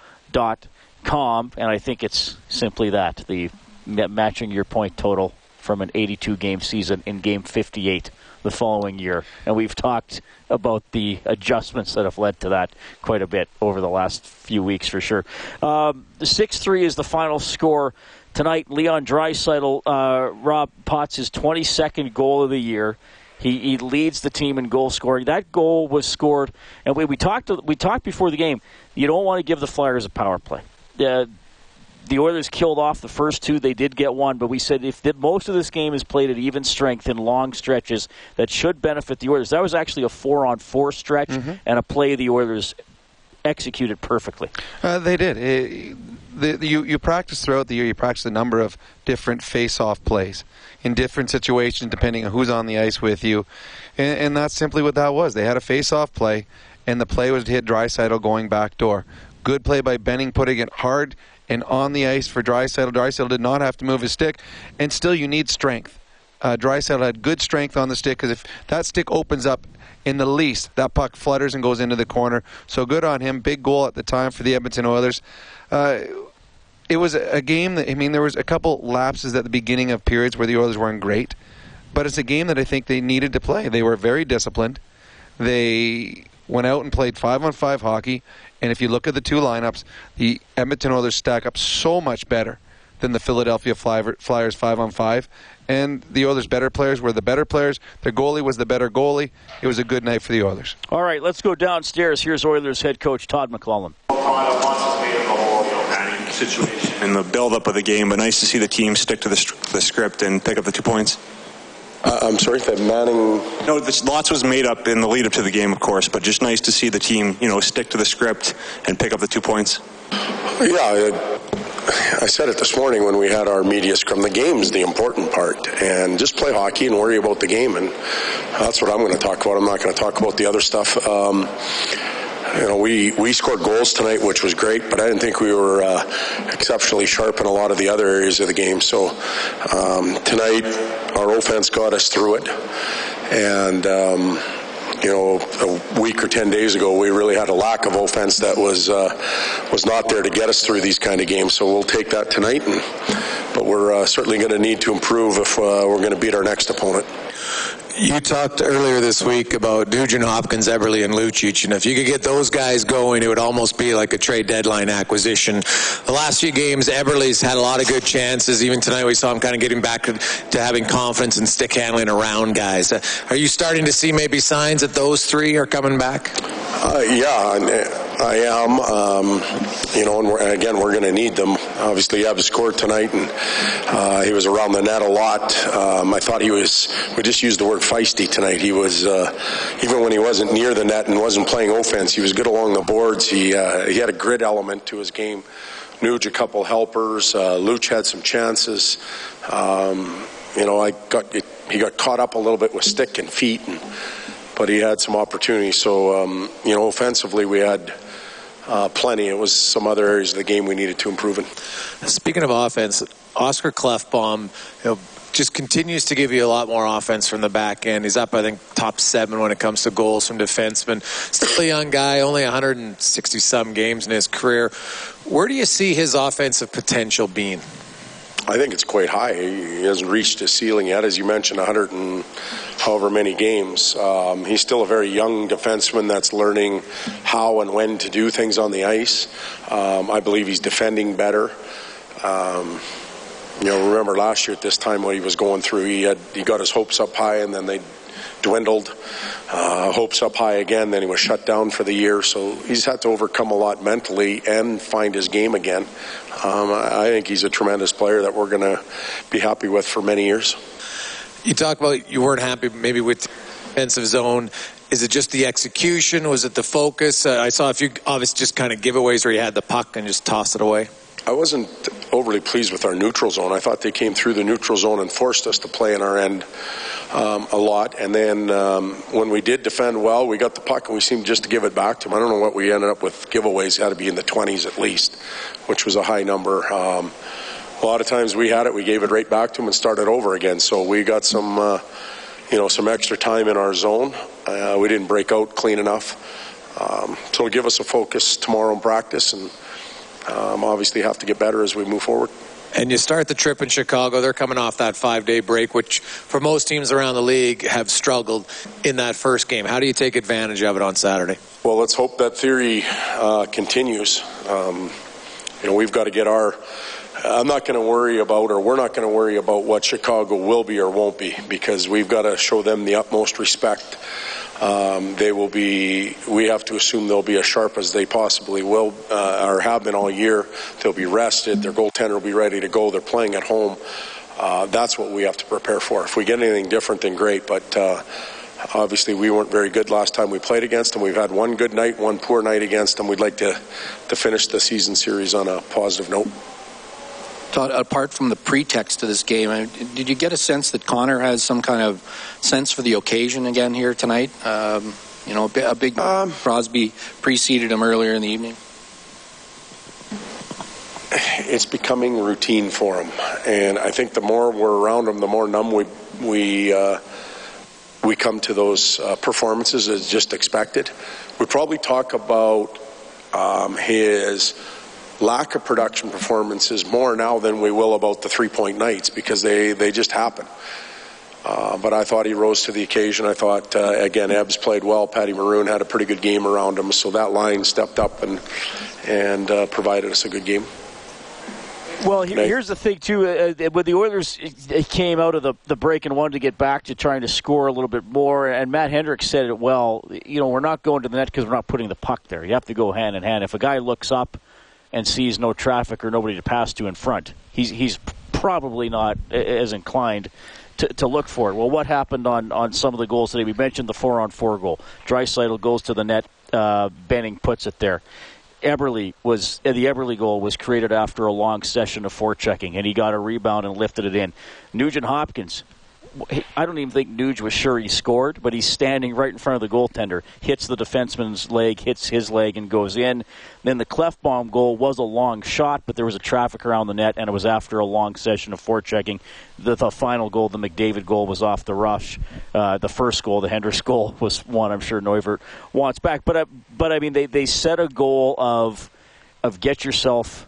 And I think it's simply that the matching your point total from an 82 game season in game 58 the following year. And we've talked about the adjustments that have led to that quite a bit over the last few weeks for sure. Um, 6 3 is the final score. Tonight, Leon Draisaitl, uh, Rob Potts, his 22nd goal of the year. He, he leads the team in goal scoring. That goal was scored, and we, we talked we talked before the game. You don't want to give the Flyers a power play. Uh, the Oilers killed off the first two. They did get one, but we said if the, most of this game is played at even strength in long stretches, that should benefit the Oilers. That was actually a four-on-four stretch and a play the Oilers executed perfectly. Uh, they did. It, the, the, you, you practice throughout the year. You practice a number of different face-off plays in different situations, depending on who's on the ice with you, and, and that's simply what that was. They had a face-off play, and the play was to hit Draisaitl going back door. Good play by Benning, putting it hard and on the ice for Draisaitl. Draisaitl did not have to move his stick, and still you need strength. Uh, Draisaitl had good strength on the stick because if that stick opens up in the least, that puck flutters and goes into the corner. So good on him. Big goal at the time for the Edmonton Oilers. Uh, it was a game that I mean there was a couple lapses at the beginning of periods where the Oilers weren't great, but it's a game that I think they needed to play. They were very disciplined. They went out and played five on five hockey, and if you look at the two lineups, the Edmonton Oilers stack up so much better than the Philadelphia Flyers five on five. And the Oilers' better players were the better players. Their goalie was the better goalie. It was a good night for the Oilers. All right, let's go downstairs. Here's Oilers head coach Todd McClellan. situation in the build-up of the game, but nice to see the team stick to the, the script and pick up the two points. Uh, I'm sorry, that Manning. No, this, lots was made up in the lead-up to the game, of course, but just nice to see the team, you know, stick to the script and pick up the two points. Yeah, I, I said it this morning when we had our media scrum. The game's the important part, and just play hockey and worry about the game, and that's what I'm going to talk about. I'm not going to talk about the other stuff. Um, you know, we, we scored goals tonight, which was great, but I didn't think we were uh, exceptionally sharp in a lot of the other areas of the game. So um, tonight, our offense got us through it, and um, you know, a week or 10 days ago, we really had a lack of offense that was uh, was not there to get us through these kind of games. So we'll take that tonight, and, but we're uh, certainly going to need to improve if uh, we're going to beat our next opponent. You talked earlier this week about Nugent Hopkins, Eberle, and Lucic, and if you could get those guys going, it would almost be like a trade deadline acquisition. The last few games, Eberle's had a lot of good chances. Even tonight, we saw him kind of getting back to, having confidence and stick handling around guys. Uh, are you starting to see maybe signs that those three are coming back? Uh, yeah, I am. Um, you know, and, we're, again, we're going to need them. Obviously, Ev scored tonight, and uh, he was around the net a lot. Um, I thought he was. We just used the word feisty tonight. He was uh, even when he wasn't near the net and wasn't playing offense. He was good along the boards. He uh, he had a grit element to his game. Nuge a couple helpers. Uh, Luch had some chances. Um, you know, I got he got caught up a little bit with stick and feet, and, but he had some opportunities. So um, you know, offensively, we had uh, plenty. It was some other areas of the game we needed to improve in. Speaking of offense, Oscar Klefbom, you know, just continues to give you a lot more offense from the back end. He's up, I think, top seven when it comes to goals from defensemen. Still a young guy, only 160 some games in his career. Where do you see his offensive potential being? I think it's quite high. He hasn't reached his ceiling yet, as you mentioned, 100 and however many games. Um, he's still a very young defenseman that's learning how and when to do things on the ice. Um, I believe he's defending better. Um, you know, remember last year at this time what he was going through. He had he got his hopes up high, and then they dwindled. Uh, hopes up high again. Then he was shut down for the year. So he's had to overcome a lot mentally and find his game again. Um, I think he's a tremendous player that we're going to be happy with for many years. You talk about you weren't happy maybe with defensive zone. Is it just the execution? Was it the focus? Uh, I saw a few obvious just kind of giveaways where you had the puck and just tossed it away. I wasn't overly pleased with our neutral zone. I thought they came through the neutral zone and forced us to play in our end um, a lot. And then um, when we did defend well, we got the puck and we seemed just to give it back to them. I don't know what we ended up with giveaways. Had to be in the 20s at least, which was a high number. Um, a lot of times we had it, we gave it right back to them and started over again. So we got some, uh, you know, some extra time in our zone. Uh, we didn't break out clean enough. Um, so it'll give us a focus tomorrow in practice and um, obviously have to get better as we move forward. And you start the trip in Chicago. They're coming off that five day break, which for most teams around the league have struggled in that first game. How do you take advantage of it on Saturday? Well, let's hope that theory uh, continues. Um, you know, we've got to get our. I'm not going to worry about, or we're not going to worry about what Chicago will be or won't be, because we've got to show them the utmost respect. Um, they will be. We have to assume they'll be as sharp as they possibly will uh, or have been all year. They'll be rested. Their goaltender will be ready to go. They're playing at home. Uh, that's what we have to prepare for. If we get anything different, then great. But uh, obviously, we weren't very good last time we played against them. We've had one good night, one poor night against them. We'd like to to finish the season series on a positive note. Todd, apart from the pretext to this game, did you get a sense that Connor has some kind of sense for the occasion again here tonight? Um, you know, a, big um, Crosby preceded him earlier in the evening. It's becoming routine for him, and I think the more we're around him, the more numb we we uh, we come to those uh, performances as just expected. We probably talk about um, his lack of production performances more now than we will about the three point nights because they, they just happen. Uh, but I thought he rose to the occasion. I thought, uh, again, Ebbs played well. Patty Maroon had a pretty good game around him, so that line stepped up and, and uh, provided us a good game. Well, here's the thing too. Uh, uh, when the Oilers came out of the, the break and wanted to get back to trying to score a little bit more, and Matt Hendricks said it well. You know, we're not going to the net because we're not putting the puck there. You have to go hand in hand. If a guy looks up and sees no traffic or nobody to pass to in front, he's he's probably not as inclined to, to look for it. Well, what happened on, on some of the goals today? We mentioned the four on four goal. Draisaitl goes to the net. Uh, Benning puts it there. Eberle was uh, the Eberle goal was created after a long session of forechecking, and he got a rebound and lifted it in. Nugent Hopkins I don't even think Nuge was sure he scored, but he's standing right in front of the goaltender, hits the defenseman's leg, hits his leg, and goes in. Then the Klefbom goal was a long shot, but there was a traffic around the net, and it was after a long session of forechecking. The, the final goal, the McDavid goal, was off the rush. Uh, the first goal, the Hendricks goal, was one I'm sure Neuvirth wants back. But uh, but I mean, they they set a goal of of get yourself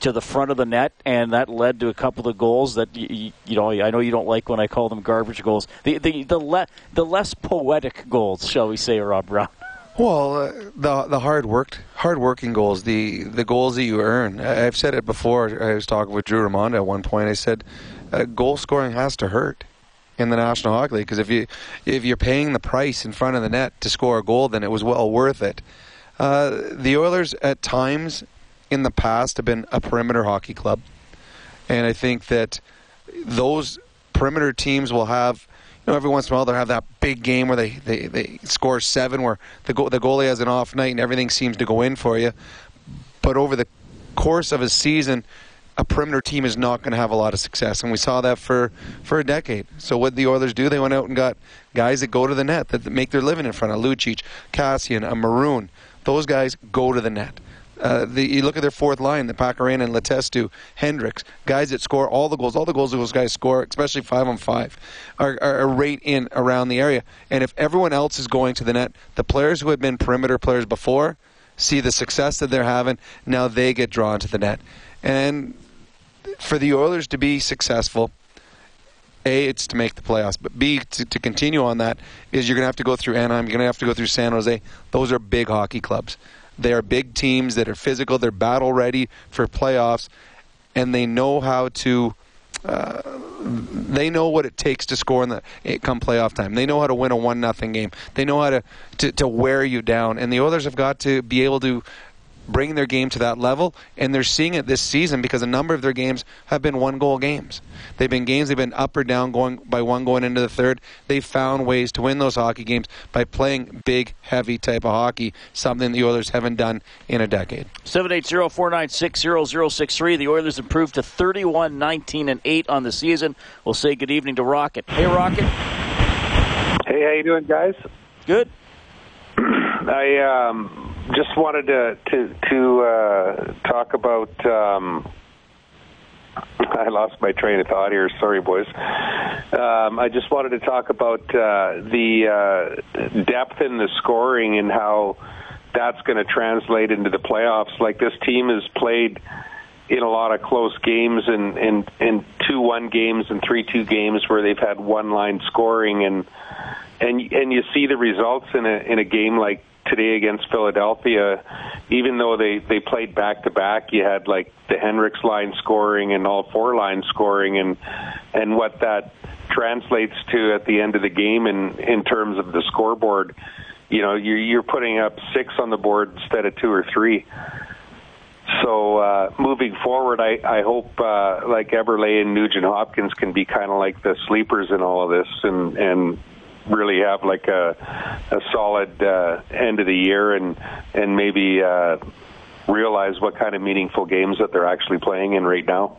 to the front of the net, and that led to a couple of goals that you, you know. I know you don't like when I call them garbage goals. The the the, le, the less poetic goals, shall we say, Rob Brown? Well, uh, the the hard worked, hard working goals, the the goals that you earn. I've said it before. I was talking with Drew Remenda at one point. I said, uh, goal scoring has to hurt in the National Hockey League because if you if you're paying the price in front of the net to score a goal, then it was well worth it. Uh, the Oilers at times in the past have been a perimeter hockey club, and I think that those perimeter teams will have. You know, every once in a while they'll have that big game where they, they, they score seven, where the go- the goalie has an off night and everything seems to go in for you. But over the course of a season, a perimeter team is not going to have a lot of success, and we saw that for for a decade. So what the Oilers do? They went out and got guys that go to the net that make their living in front of Lucic, Kassian, a Maroon. Those guys go to the net. Uh, the, you look at their fourth line, the Pakarinen and Letestu, Hendricks, guys that score all the goals, all the goals those guys score, especially five on five, are, are, are right in around the area. And if everyone else is going to the net, the players who have been perimeter players before see the success that they're having. Now they get drawn to the net. And for the Oilers to be successful, a, it's to make the playoffs, but B, to, to continue on that, is you're going to have to go through Anaheim, you're going to have to go through San Jose. Those are big hockey clubs. They are big teams that are physical, they're battle ready for playoffs, and they know how to. Uh, they know what it takes to score in the eh, come playoff time. They know how to win a one nothing game. They know how to, to to wear you down. And the Oilers have got to be able to bring their game to that level, and they're seeing it this season because a number of their games have been one goal games. They've been games they've been up or down going by one going into the third. They've found ways to win those hockey games by playing big, heavy type of hockey, something the Oilers haven't done in a decade. 780-496-0063. The Oilers improved to 31 19 and 8 on the season. We'll say good evening to Rocket. Hey Rocket. Hey, how you doing, guys? Good. I um just wanted to to to uh, talk about. Um, I lost my train of thought here. Sorry, boys. Um, I just wanted to talk about uh, the uh, depth in the scoring and how that's going to translate into the playoffs. Like this team has played in a lot of close games and in in two one games and three two games where they've had one line scoring and and and you see the results in a in a game like today against Philadelphia, even though they they played back to back, you had like the Hendricks line scoring and all four lines scoring, and and what that translates to at the end of the game in in terms of the scoreboard. You know, you're you're putting up six on the board instead of two or three. So uh, moving forward, I, I hope uh, like Eberle and Nugent Hopkins can be kind of like the sleepers in all of this, and and really have like a a solid uh, end of the year and and maybe uh, realize what kind of meaningful games that they're actually playing in right now.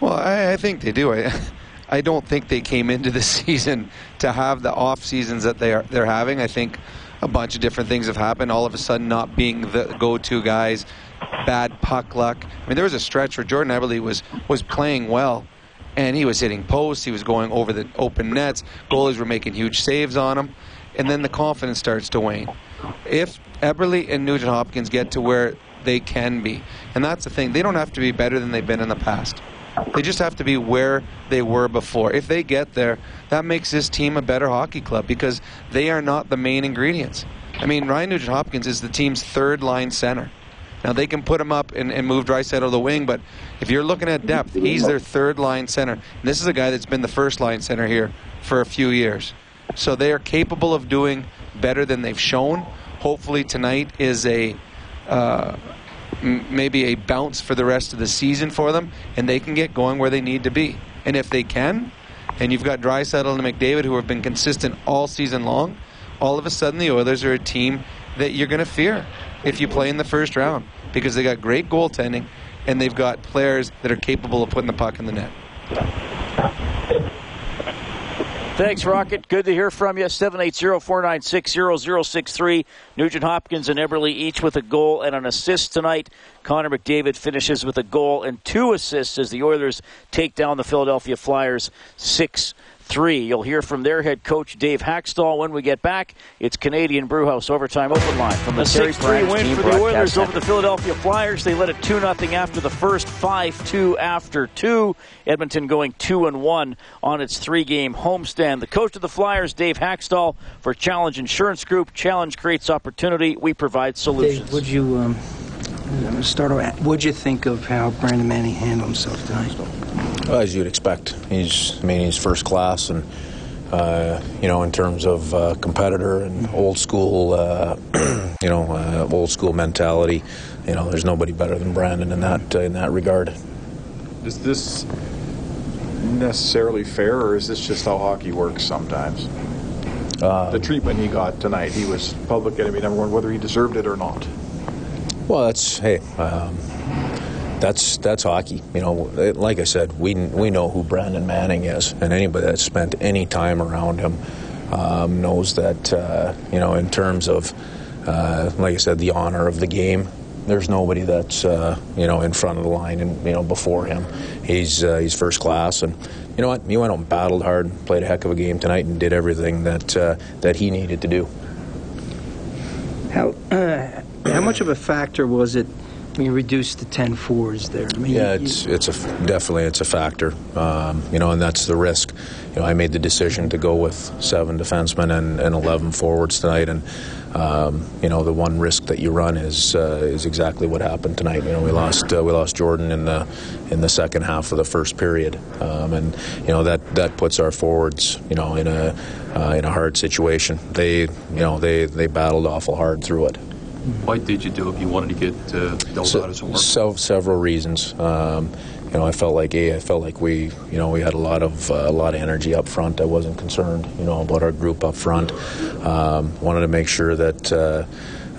Well, I, I think they do. I, I don't think they came into the season to have the off seasons that they are they're having. I think a bunch of different things have happened. All of a sudden, not being the go-to guys, bad puck luck. I mean, there was a stretch where Jordan Eberle was was playing well, and he was hitting posts. He was going over the open nets. Goalies were making huge saves on him, and then the confidence starts to wane. If Eberle and Nugent Hopkins get to where they can be, and that's the thing, they don't have to be better than they've been in the past. They just have to be where they were before. If they get there, that makes this team a better hockey club because they are not the main ingredients. I mean, Ryan Nugent Hopkins is the team's third line center. Now they can put him up and, and move Draisaitl to the wing, but if you're looking at depth, he's their third line center. And this is a guy that's been the first line center here for a few years. So they are capable of doing better than they've shown. Hopefully tonight is a uh, m- maybe a bounce for the rest of the season for them, and they can get going where they need to be. And if they can, and you've got Draisaitl and McDavid who have been consistent all season long, all of a sudden the Oilers are a team that you're going to fear if you play in the first round because they got great goaltending and they've got players that are capable of putting the puck in the net. Thanks, Rocket. Good to hear from you. 780-496-0063. Nugent Hopkins and Eberle each with a goal and an assist tonight. Connor McDavid finishes with a goal and two assists as the Oilers take down the Philadelphia Flyers 6 three. You'll hear from their head coach Dave Hakstol when we get back. It's Canadian Brewhouse overtime open line from the six three win for the Oilers over the Philadelphia Flyers. They led it two 0 after the first, five two after two. Edmonton going two and one on its three game homestand. The coach of the Flyers, Dave Hakstol, for Challenge Insurance Group. Challenge creates opportunity. We provide solutions. Dave, would you um, start? What'd you think of how Brandon Manning handled himself tonight? Well, as you'd expect, he's I mean he's first class, and uh, you know in terms of uh, competitor and old school, uh, you know uh, old school mentality. You know, there's nobody better than Brandon in that uh, in that regard. Is this necessarily fair, or is this just how hockey works sometimes? Uh, the treatment he got tonight, he was public enemy number one, whether he deserved it or not. Well, that's hey. Um, that's that's hockey. You know, like I said, we we know who Brandon Manning is, and anybody that's spent any time around him um, knows that. Uh, you know, in terms of, uh, like I said, the honor of the game. There's nobody that's uh, you know in front of the line and you know before him. He's uh, he's first class, and you know what? He went out and battled hard, played a heck of a game tonight, and did everything that uh, that he needed to do. How much of a factor was it when you reduced to 10 fours there? I mean, yeah, it's it's a definitely it's a factor, um, you know, and that's the risk. You know, I made the decision to go with seven defensemen and, and 11 forwards tonight, and um, you know, the one risk that you run is uh, is exactly what happened tonight. You know, we lost uh, we lost Jordan in the in the second half of the first period, um, and you know that that puts our forwards, you know, in a uh, in a hard situation. They you know they they battled awful hard through it. Why did you do it? You wanted to get uh, Del Zotto some work. So, several reasons. Um, you know, I felt like a, I felt like we, you know, we had a lot of uh, a lot of energy up front. I wasn't concerned, you know, about our group up front. Um, wanted to make sure that uh,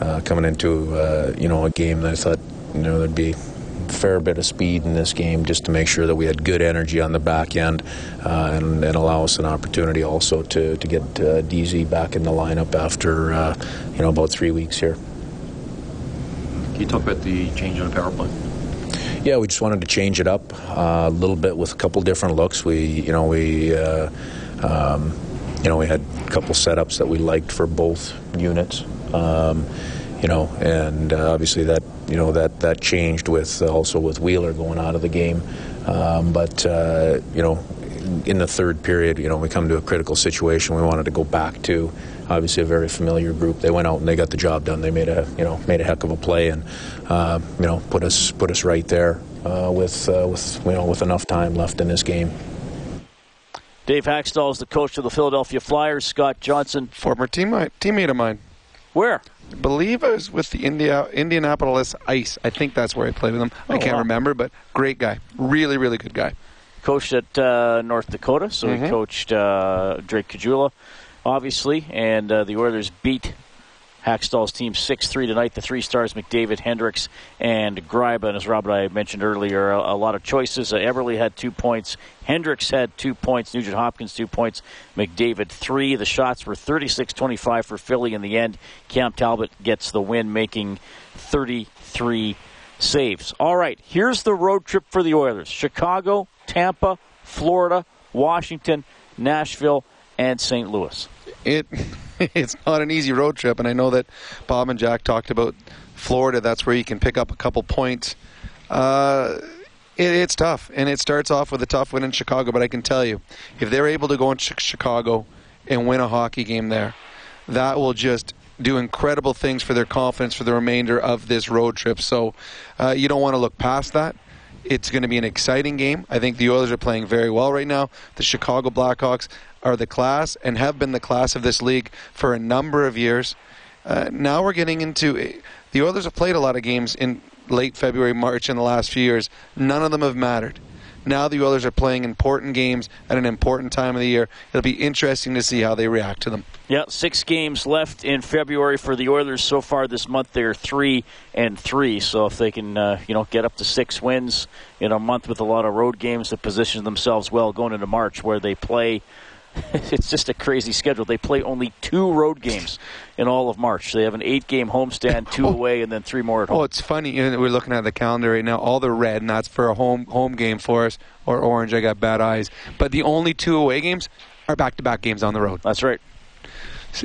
uh, coming into uh, you know a game that I thought you know there'd be a fair bit of speed in this game, just to make sure that we had good energy on the back end uh, and, and, allow us an opportunity also to to get uh, DZ back in the lineup after uh, you know about three weeks here. You talk about the change on the power play? Yeah, we just wanted to change it up uh, a little bit with a couple different looks. We, you know, we, uh, um, you know, we had a couple setups that we liked for both units. Um, you know, and uh, obviously that, you know, that that changed with also with Wheeler going out of the game. Um, but uh, you know, in the third period, you know, we come to a critical situation. We wanted to go back to obviously a very familiar group. They went out and they got the job done. They made a you know made a heck of a play and uh, you know put us put us right there uh, with uh, with you know with enough time left in this game. Dave Hakstol is the coach of the Philadelphia Flyers. Scott Johnson, former teammate teammate of mine. Where? I believe it was with the India Indianapolis Ice. I think that's where I played with him. Oh, I can't wow. remember, but great guy, really really good guy. Coached at uh, North Dakota, so mm-hmm. he coached uh, Drake Caggiula obviously, and uh, the Oilers beat Hakstol's team 6 3 tonight. The three stars, McDavid, Hendricks, and Gryba. And as Robert I mentioned earlier, a, a lot of choices. Uh, Eberle had two points. Hendricks had two points. Nugent Hopkins, two points. McDavid, three. The shots were 36 25 for Philly in the end. Cam Talbot gets the win, making 33 saves. All right, here's the road trip for the Oilers Chicago, Tampa, Florida, Washington, Nashville, and St. Louis. It it's not an easy road trip, and I know that Bob and Jack talked about Florida. That's where you can pick up a couple points. Uh, it, it's tough, and it starts off with a tough win in Chicago. But I can tell you, if they're able to go in Chicago and win a hockey game there, that will just do incredible things for their confidence for the remainder of this road trip. So uh, you don't want to look past that. It's going to be an exciting game. I think the Oilers are playing very well right now. The Chicago Blackhawks, are the class and have been the class of this league for a number of years. Uh, now we're getting into the Oilers have played a lot of games in late February, March in the last few years. None of them have mattered. Now the Oilers are playing important games at an important time of the year. It'll be interesting to see how they react to them. Yeah, six games left in February for the Oilers. So far this month, they're three and three. So if they can, uh, you know, get up to six wins in a month with a lot of road games, that position themselves well going into March, where they play it's just a crazy schedule. They play only two road games in all of March. They have an eight-game homestand, two oh. away, and then three more at oh, home. Oh, it's funny. You know, we're looking at the calendar right now. All the red, and that's for a home home game for us, or orange. I got bad eyes. But the only two away games are back-to-back games on the road. That's right.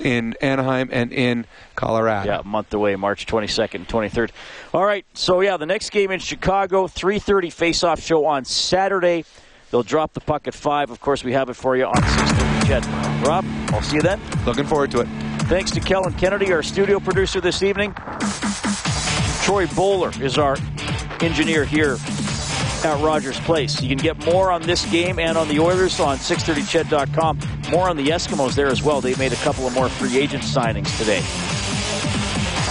In Anaheim and in Colorado. Yeah, a month away, March 22nd, 23rd. All right, so yeah, the next game in Chicago, 3:30 face-off show on Saturday. They'll drop the puck at five. Of course, we have it for you on 6:30. CHED. Rob, I'll see you then. Looking forward to it. Thanks to Kellen Kennedy, our studio producer this evening. Troy Bowler is our engineer here at Rogers Place. You can get more on this game and on the Oilers on 630ched.com. More on the Eskimos there as well. They made a couple of more free agent signings today.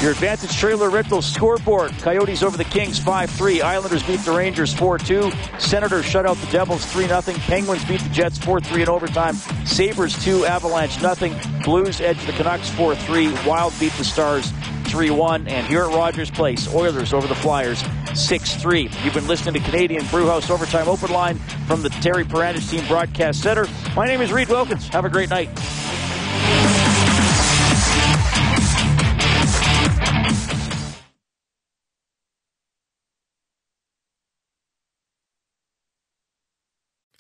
Your Advantage Trailer Rental scoreboard. Coyotes over the Kings 5-3. Islanders beat the Rangers 4-2. Senators shut out the Devils 3-0. Penguins beat the Jets 4-3 in overtime. Sabres 2, Avalanche nothing. Blues edge the Canucks 4-3. Wild beat the Stars 3-1. And here at Rogers Place, Oilers over the Flyers 6-3. You've been listening to Canadian Brewhouse Overtime Open Line from the Terry Paranych Team Broadcast Center. My name is Reed Wilkins. Have a great night.